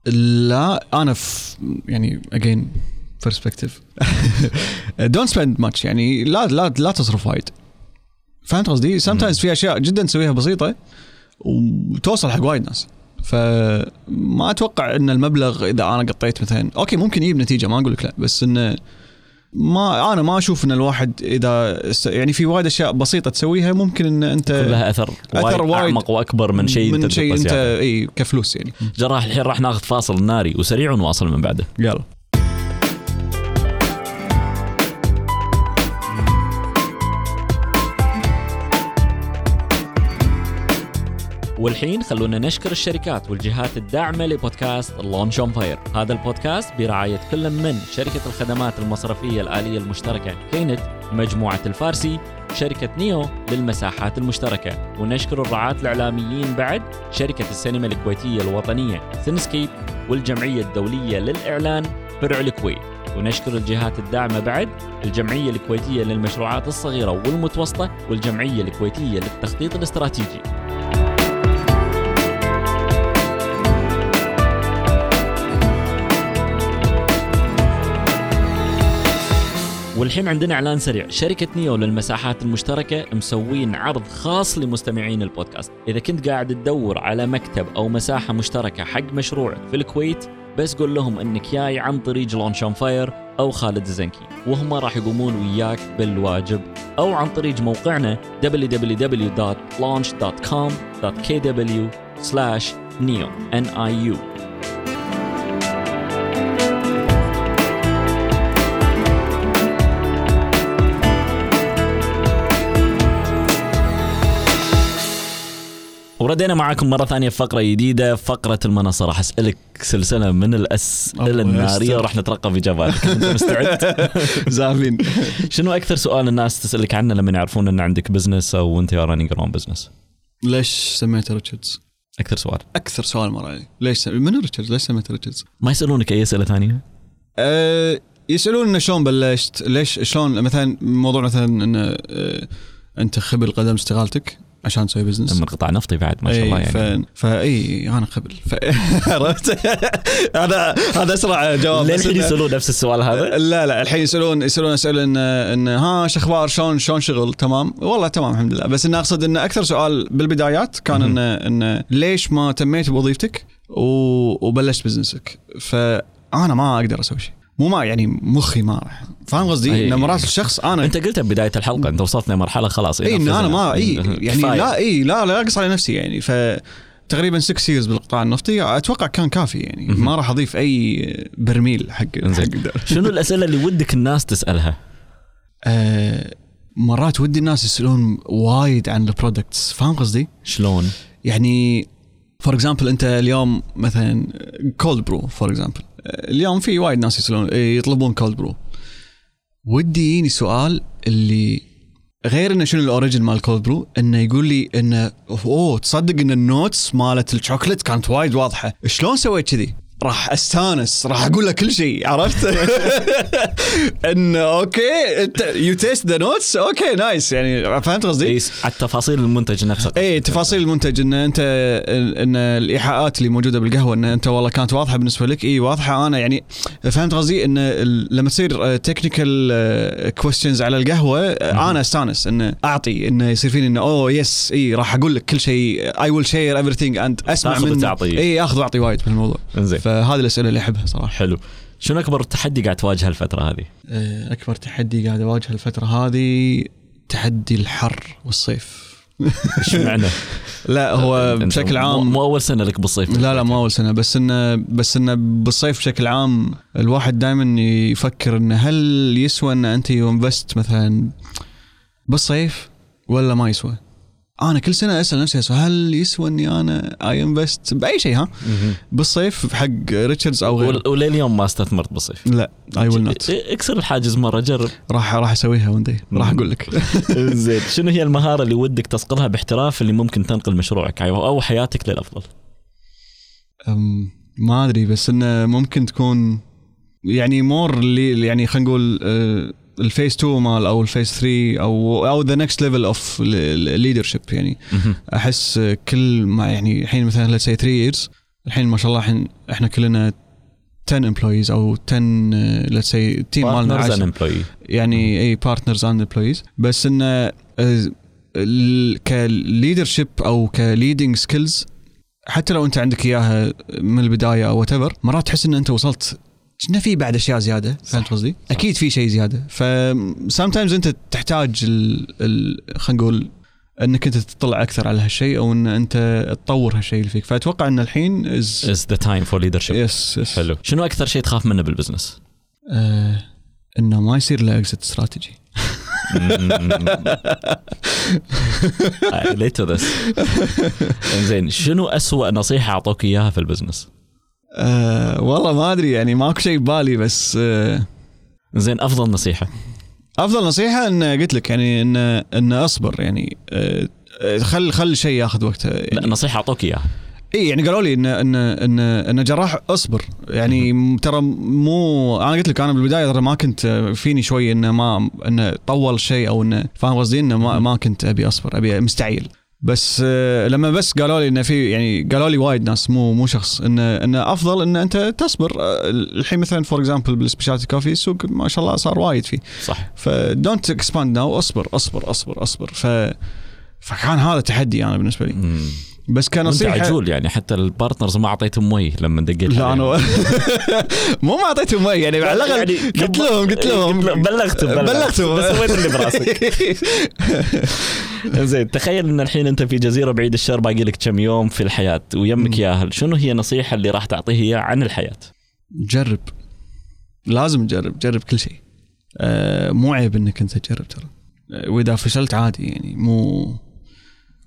لا أنا في يعني again perspective don't spend much يعني لا لا لا تصرف وايد. فهمت قصدي؟ sometimes في أشياء جدا تسويها بسيطة وتوصل حق وايد ناس. فما أتوقع إن المبلغ إذا أنا قطيت مثلا okay ممكن يجيب نتيجة ما أقول لك لا بس إنه ما أنا ما أشوف إن الواحد إذا يعني في وايد أشياء بسيطة تسويها ممكن إن أنت لها أثر أثر وايد أعمق وأكبر من شيء من انت شيء تدقه أنت. إي كفلوس يعني. جراح الحين راح ناخذ فاصل ناري وسريع ونواصل من بعده. يلا. والحين خلونا نشكر الشركات والجهات الداعمة لبودكاست Launch on Fire هذا البودكاست برعاية كل من شركة الخدمات المصرفية الآلية المشتركة KNET مجموعة الفارسي شركة نيو للمساحات المشتركة. ونشكر الرعاة الإعلاميين بعد شركة السينما الكويتية الوطنية Cinescape والجمعية الدولية للإعلان فرع الكويت. ونشكر الجهات الداعمة بعد الجمعية الكويتية للمشروعات الصغيرة والمتوسطة والجمعية الكويتية للتخطيط الاستراتيجي. والحين عندنا إعلان سريع. شركة Neo للمساحات المشتركة مسوين عرض خاص لمستمعين البودكاست. إذا كنت قاعد تدور على مكتب أو مساحة مشتركة حق مشروعك في الكويت بس قول لهم إنك جاي عن طريق Launch on Fire أو خالد الزنكي وهم راح يقومون وياك بالواجب. أو عن طريق موقعنا www.launch.com.kw/neo وردينا معاكم مرة ثانية في فقرة جديدة فقرة المنصة راح أسألك سلسلة من الأسئلة النارية. وراح نترقب في إجاباتك أنت مستعد؟ زعلين شنو أكثر سؤال الناس تسألك عنه لما يعرفون أن عندك business أو أنت running your business؟ ليش سميته Richard's؟ أكثر سؤال أكثر سؤال مر علي ليش سم... من Richard's؟ ليش سميته Richard's؟ ما يسألونك أي أسئلة ثانية؟ أه يسألون شلون بلشت؟ ليش شلون مثلا موضوع مثلا إنه أه أنت خبل قدم استقالتك عشان تسوي business من قطاع نفطي بعد ما شاء الله يعني. ف... فاي أنا خبل ف... عرفت؟ هذا هذا أسرع جواب للحين يسألون نفس السؤال هذا؟ لا لا الحين يسالون يسألون أسئلة ان إن ها شو أخبار؟ شلون شلون شغل؟ تمام. والله تمام الحمد لله. بس انه أقصد إن أكثر سؤال بالبدايات كان. انه انه ليش ما تميت بوظيفتك. وبلشت business ك فأنا ما أقدر أسوي شيء. مو ما يعني مخي ما راح فاهم قصدي؟ أي. ان مرات الشخص أنا أنت قلتها ببداية الحلقة أنت وصلت لمرحلة خلاص اي إن أنا ما اي يعني. لا اي لا لا أقص على نفسي يعني ف تقريبا 6 years بالقطاع النفطي أتوقع كان كافي يعني. ما راح أضيف أي برميل حق حق. شنو الأسئلة اللي ودك الناس تسألها؟ آه مرات ودي الناس يسألون وايد عن ال products فاهم قصدي؟ شلون؟ يعني for example أنت اليوم مثلا cold brew for example اليوم في وايد ناس يسألون يطلبون cold brew ودي يجيني سؤال اللي غير إنه شنو ال origin مال cold brew إنه يقول لي إنه oh تصدق إن ال notes مالت الشوكلت كانت وايد واضحة. شلون سويت كذي؟ راح أستانس راح أقول له كل شيء عرفت؟ إن okay انت you taste the notes okay nice يعني فهمت قصدي؟ إيه، على تفاصيل المنتج نفسه. اي تفاصيل المنتج إن انت ان الإيحاءات اللي موجودة بالقهوة إن أنت والله كانت واضحة بالنسبة لك. اي واضحة. أنا يعني فهمت قصدي؟ إن لما تصير technical questions على القهوة آه، أنا أستانس. إن أعطي انه يصير فيني انه oh yes اي راح أقول لك كل شيء. I will share everything and أسمع وتعطي. اي أخذ وأعطي وايد في الموضوع إنزين. فهذه الأسئلة اللي أحبها صراحة حلو شنو أكبر تحدي قاعد تواجهه الفترة هذه؟ آه، أكبر تحدي قاعد أواجهه الفترة هذه تحدي الحر والصيف إيش معنى؟ لا هو بشكل عام مو أول سنة لك بالصيف لا لا مو أول سنة بس انه بس انه بالصيف بشكل عام الواحد دائما يفكر انه هل يسوى إن أنت ي invest مثلا بالصيف ولا ما يسوى؟ أنا كل سنة أسأل نفسي هل يسوى اني أنا أ invest بأي شيء ها؟ بالصيف حق Richard's أو غيره. ول- ولليوم ما استثمرت بالصيف. لا I will not اكسر الحاجز مرة جرب. راح راح أسويها one day راح أقول لك. زين. شنو هي المهارة اللي ودك تصقلها باحتراف اللي ممكن تنقل مشروعك أو حياتك للأفضل؟ ما أدري بس إنه ممكن تكون يعني more اللي يعني خلينا نقول آه، ال phase 2 مال أو ال phase 3 أو أو the next level of leadership يعني. أحس كل ما يعني الحين مثلا say 3 years الحين ما شاء الله الحين إحنا كلنا 10 employees أو 10 آه، let's say team مالنا. يعني اي partners and employees بس انه ك leadership أو ك leading skills حتى لو أنت عندك إياها من البداية أو what مرات تحس إن أنت وصلت كنا في بعد أشياء زيادة. فهمت قصدي؟ أكيد في شيء زيادة. ف sometimes أنت تحتاج ال... ال... خلينا نقول إنك أنت تطلع أكثر على هالشيء أو إن أنت تطور هالشيء اللي فيك. فأتوقع إن الحين is is the time for leadership. yes yes حلو. شنو أكثر شيء تخاف منه بال business؟ آه إنه ما يصير له exit strategy let this زين شنو أسوأ نصيحة أعطوك إياها في ال business؟ آه والله ما أدري يعني ماكو شيء ببالي بس آه زين أفضل نصيحة. أفضل نصيحة إن قلت لك يعني إن إن أصبر يعني آه آه، خل خل الشيء ياخذ وقته لا يعني نصيحة أعطوك إياها. إي يعني قالوا لي إن إن إن إن جراح أصبر. يعني ترى مو أنا قلت لك أنا بالبداية ترى ما كنت آه، فيني شوي انه ما انه طول شيء أو انه فاهم قصدي؟ انه ما, ما كنت أبي أصبر أبي مستعجل. بس آه، لما بس قالوا لي إنه في يعني قالوا لي وايد ناس مو مو شخص إنه إنه أفضل إن أنت تصبر. آه، الحين مثلا for example بال specialty coffee السوق ما شاء الله صار وايد فيه. صح. ف don't expand now أصبر أصبر أصبر أصبر. ف فكان هذا تحدي أنا بالنسبة لي. مم. بس كنصيحه عجول يعني حتى ال partners ما أعطيتهم مي لما دقيت لا. أنا مو ما أعطيتهم مي يعني على الأقل يعني قلت لهم قلت لهم بلغتهم بلغتهم بس سويت اللي براسك. زين تخيل إن الحين أنت في جزيرة بعيد الشر باقي لك كم يوم في الحياة ويمك ياهل شنو هي النصيحه اللي راح تعطيه اياه عن الحياة؟ جرب. لازم تجرب جرب كل شيء. آه مو عيب إنك أنت تجرب ترى. آه، وإذا فشلت عادي يعني مو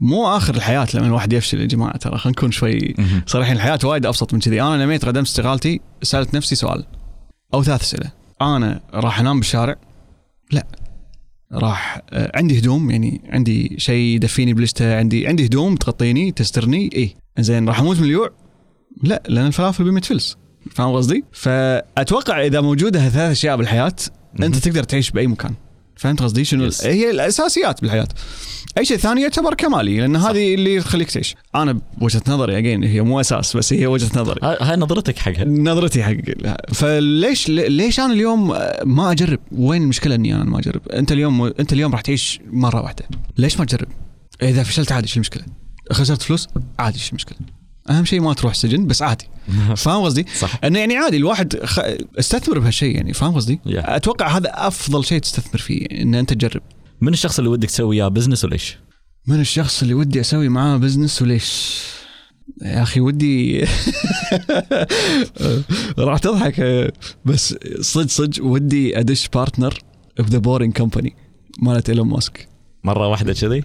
مو آخر الحياة لما الواحد يفشل يا جماعة ترى خلينا نكون شوي صراحة الحياة وايد أبسط من كذي. أنا لما قدمت استقالتي سألت نفسي سؤال أو ثلاث أسئلة. أنا راح أنام بالشارع؟ لا. راح آه، عندي هدوم يعني عندي شيء يدفيني بالشتاء عندي عندي هدوم تغطيني تسترني. اي زين راح أموت من الجوع لا لأن الفلافل ب 100 فلس. فاهم قصدي؟ فأتوقع إذا موجودة هالثلاث أشياء بالحياة أنت تقدر تعيش بأي مكان. فهمت قصدي شنو Yes. هي الأساسيات بالحياة أي شيء ثاني يعتبر كمالي لأن هذه اللي تخليك تعيش أنا بوجهة نظري اجين هي مو أساس بس هي وجهة نظري هاي هاي نظرتك حقها نظرتي حق فليش ليش أنا اليوم ما أجرب؟ وين المشكلة إني أنا ما أجرب؟ أنت اليوم أنت اليوم راح تعيش مرة واحدة، ليش ما تجرب؟ إذا فشلت عادي شو المشكلة؟ خسرت فلوس عادي شو المشكلة؟ أهم شيء ما تروح سجن بس عادي فاهم قصدي؟ صح إنه يعني عادي الواحد خ... استثمر بهالشيء يعني فاهم قصدي؟ Yeah. أتوقع هذا أفضل شيء تستثمر فيه إن أنت تجرب من الشخص اللي ودك تسوي اياه business وليش؟ من الشخص اللي ودي أسوي معاه business وليش؟ يا أخي ودي راح تضحك بس صدق صدق ودي أدش partner ب The Boring Company مالت إيلون ماسك مرة واحدة كذي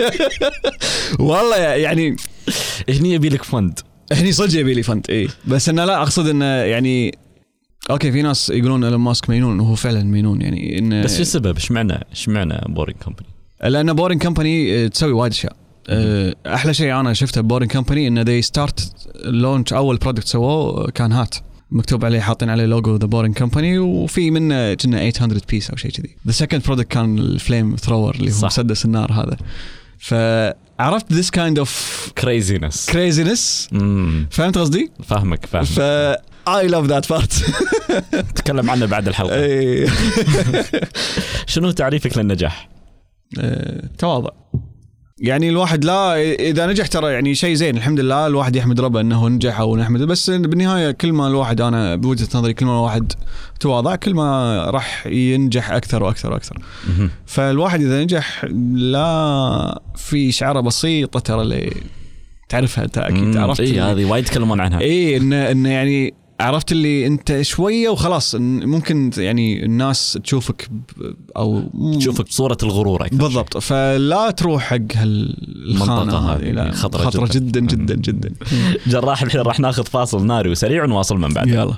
والله يعني هني يبي لك fund هني صدق يبي لي fund اي بس انه لا أقصد إنه يعني أوكي في ناس يقولون إيلون ماسك مجنون وهو فعلا مجنون يعني انه بس شو السبب؟ اشمعنى اشمعنى Boring Company؟ لأن Boring Company تسوي وايد أشياء أه، أحلى شيء أنا شفته Boring Company انه they start launch أول product سووه كان hat مكتوب عليه حاطين عليه logo The Boring Company وفي منه كنا 800 piece أو شيء كذي the second product كان ال flamethrower اللي هو. مسدس النار هذا فعرفت this kind of craziness craziness فهمت قصدي؟ فاهمك فاهمك. ف I love that part تكلم عنه بعد الحلقة. شنو تعريفك للنجاح؟ تواضع. يعني الواحد لا إذا نجح ترى يعني شيء زين الحمد لله الواحد يحمد ربه إنه نجح أو نحمد. بس بالنهاية كل ما الواحد أنا بوجهة نظري كل ما الواحد تواضع كل ما راح ينجح أكثر وأكثر وأكثر. فالواحد إذا نجح لا في شعرة بسيطة ترى اللي تعرفها أنت أكيد عرفت؟ إي هذه وايد يتكلمون عنها. إي انه انه يعني عرفت اللي انت شوية وخلاص ممكن يعني الناس تشوفك أو تشوفك بصورة الغرور أكثر بالضبط. فلا تروح حق هالخانة المنطقة هذه لا خطرة خطرة جداً. جدا جدا جدا. جراح الحين راح ناخذ فاصل ناري وسريع ونواصل من بعد. يلا.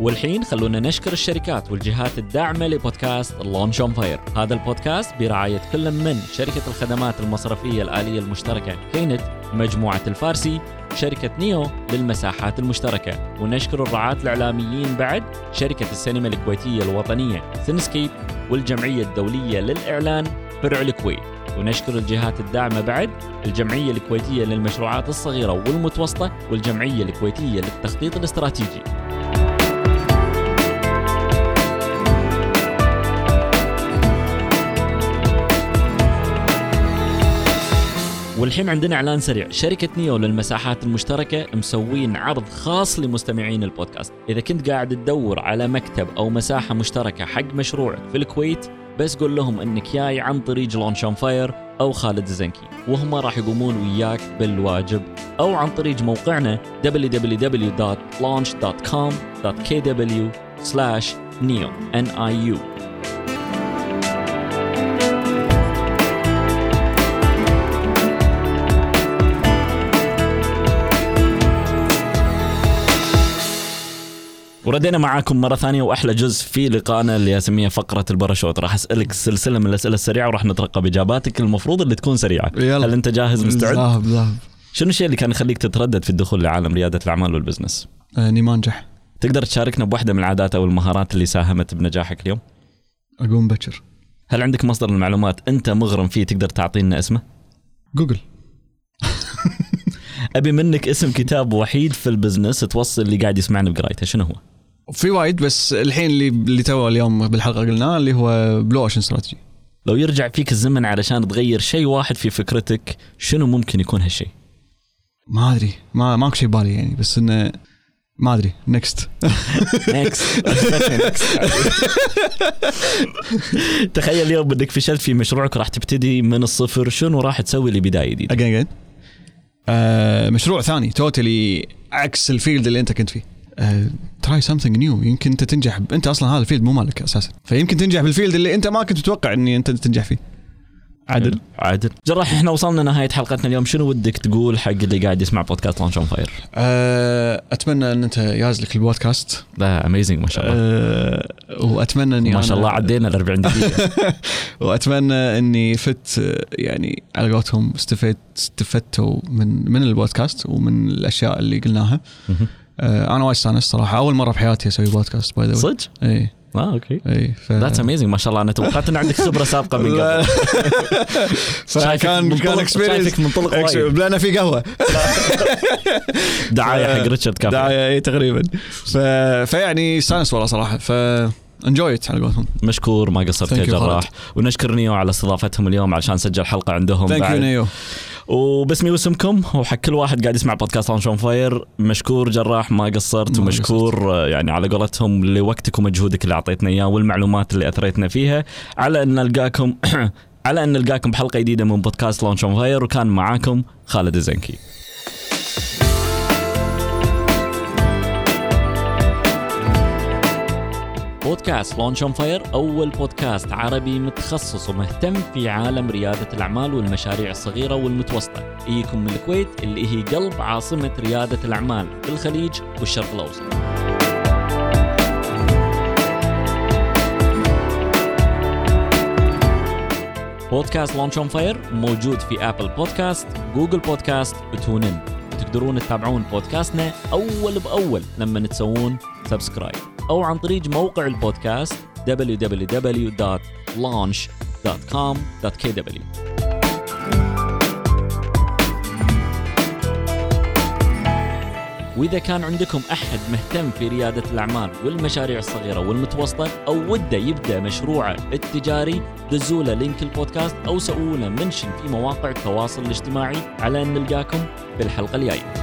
والحين خلونا نشكر الشركات والجهات الداعمة لبودكاست Launch on Fire هذا البودكاست برعاية كل من شركة الخدمات المصرفية الآلية المشتركة KNET مجموعة الفارسي شركة Neo للمساحات المشتركة. ونشكر الرعاة الإعلاميين بعد شركة السينما الكويتية الوطنية Cinescape والجمعية الدولية للإعلان فرع الكويت. ونشكر الجهات الداعمة بعد الجمعية الكويتية للمشروعات الصغيرة والمتوسطة والجمعية الكويتية للتخطيط الاستراتيجي. والحين عندنا إعلان سريع. شركة Neo للمساحات المشتركة مسوين عرض خاص لمستمعين البودكاست. إذا كنت قاعد تدور على مكتب أو مساحة مشتركة حق مشروعك في الكويت بس قول لهم إنك جاي عن طريق Launch on Fire أو خالد الزنكي وهم راح يقومون وياك بالواجب. أو عن طريق موقعنا www.launch.com.kw/neo وردينا معاكم مرة ثانية وأحلى جزء في لقائنا اللي أسميه فقرة الباراشوت راح أسألك سلسلة من الأسئلة السريعة وراح نترقب إجاباتك المفروض اللي تكون سريعة يلا. هل أنت جاهز مستعد؟ ذهب ذهب شنو الشيء اللي كان يخليك تتردد في الدخول لعالم ريادة الأعمال وال business؟ اني ما انجح تقدر تشاركنا بواحدة من العادات أو المهارات اللي ساهمت بنجاحك اليوم؟ أقوم بكر هل عندك مصدر المعلومات أنت مغرم فيه تقدر تعطينا اسمه؟ جوجل أبي منك اسم كتاب وحيد في ال business توصل اللي قاعد يسمعنا بقرايته شنو هو؟ في وايد بس الحين اللي اللي تو اليوم بالحلقة قلناه اللي هو Blue Ocean Strategy لو يرجع فيك الزمن علشان تغير شيء واحد في فكرتك شنو ممكن يكون هالشيء؟ ما أدري. ما ماكو شيء بالي يعني بس إنه ما أدري. next next تخيل اليوم انك فشلت في مشروعك راح تبتدي من الصفر. شنو راح تسوي لبدايه جديده؟ again again آه مشروع ثاني totally عكس ال field اللي أنت كنت فيه. try something new يمكن أنت تنجح ب... أنت أصلا هذا ال field مو مالك أساسا. فيمكن تنجح بال field اللي أنت ما كنت تتوقع إني أنت تنجح فيه. عدل عادل. جراح إحنا وصلنا نهاية حلقتنا اليوم. شنو ودك تقول حق اللي قاعد يسمع بودكاست Launch on Fire؟ آه أتمنى إن أنت ياز لك البودكاست. لا amazing ما شاء الله. آه وأتمنى إني ما شاء الله عدينا ال 40 دقيقة. وأتمنى إني فت آه، يعني على قولتهم استفدت استفدتوا من من البودكاست ومن الأشياء اللي قلناها. آه أنا وايد استانست صراحة. أول مرة بحياتي أسوي بودكاست by the صدق؟ إي. آه okay. إي ف that's amazing ما شاء الله. أنا توقعت إن عندك خبرة سابقة من قبل. فكان كان experience شايفك منطلق وايد. لأن في قهوة. دعاية حق Richard Coffee دعاية إي تقريبا. ف... فيعني استانست والله صراحة. ف enjoy ت على قولتهم. مشكور ما قصرت يا جراح ونشكر نيو على استضافتهم اليوم علشان سجل حلقة عندهم thank you. نيو. وباسمي واسمكم وحق كل واحد قاعد يسمع بودكاست on Fire. مشكور جراح ما قصرت ما ومشكور آه، يعني على قولتهم لوقتك ومجهودك اللي أعطيتنا إياه والمعلومات اللي أثريتنا فيها. على أن نلقاكم على أن نلقاكم بحلقة جديدة من بودكاست Launch on Fire وكان معاكم خالد الزنكي. بودكاست Launch on Fire أول بودكاست عربي متخصص ومهتم في عالم ريادة الأعمال والمشاريع الصغيرة والمتوسطة. يجيكم من الكويت اللي هي قلب عاصمة ريادة الأعمال في الخليج والشرق الأوسط. بودكاست Launch on Fire موجود في Apple Podcast Google Podcast و TuneIn تقدرون تتابعون بودكاستنا أول بأول لما تسوون subscribe أو عن طريق موقع البودكاست www.launch.com.kw وإذا كان عندكم أحد مهتم في ريادة الأعمال والمشاريع الصغيرة والمتوسطة أو وده يبدأ مشروعه التجاري دزوا له لينك البودكاست أو سووا له منشن في مواقع التواصل الاجتماعي على أن نلقاكم في الحلقة الجاية.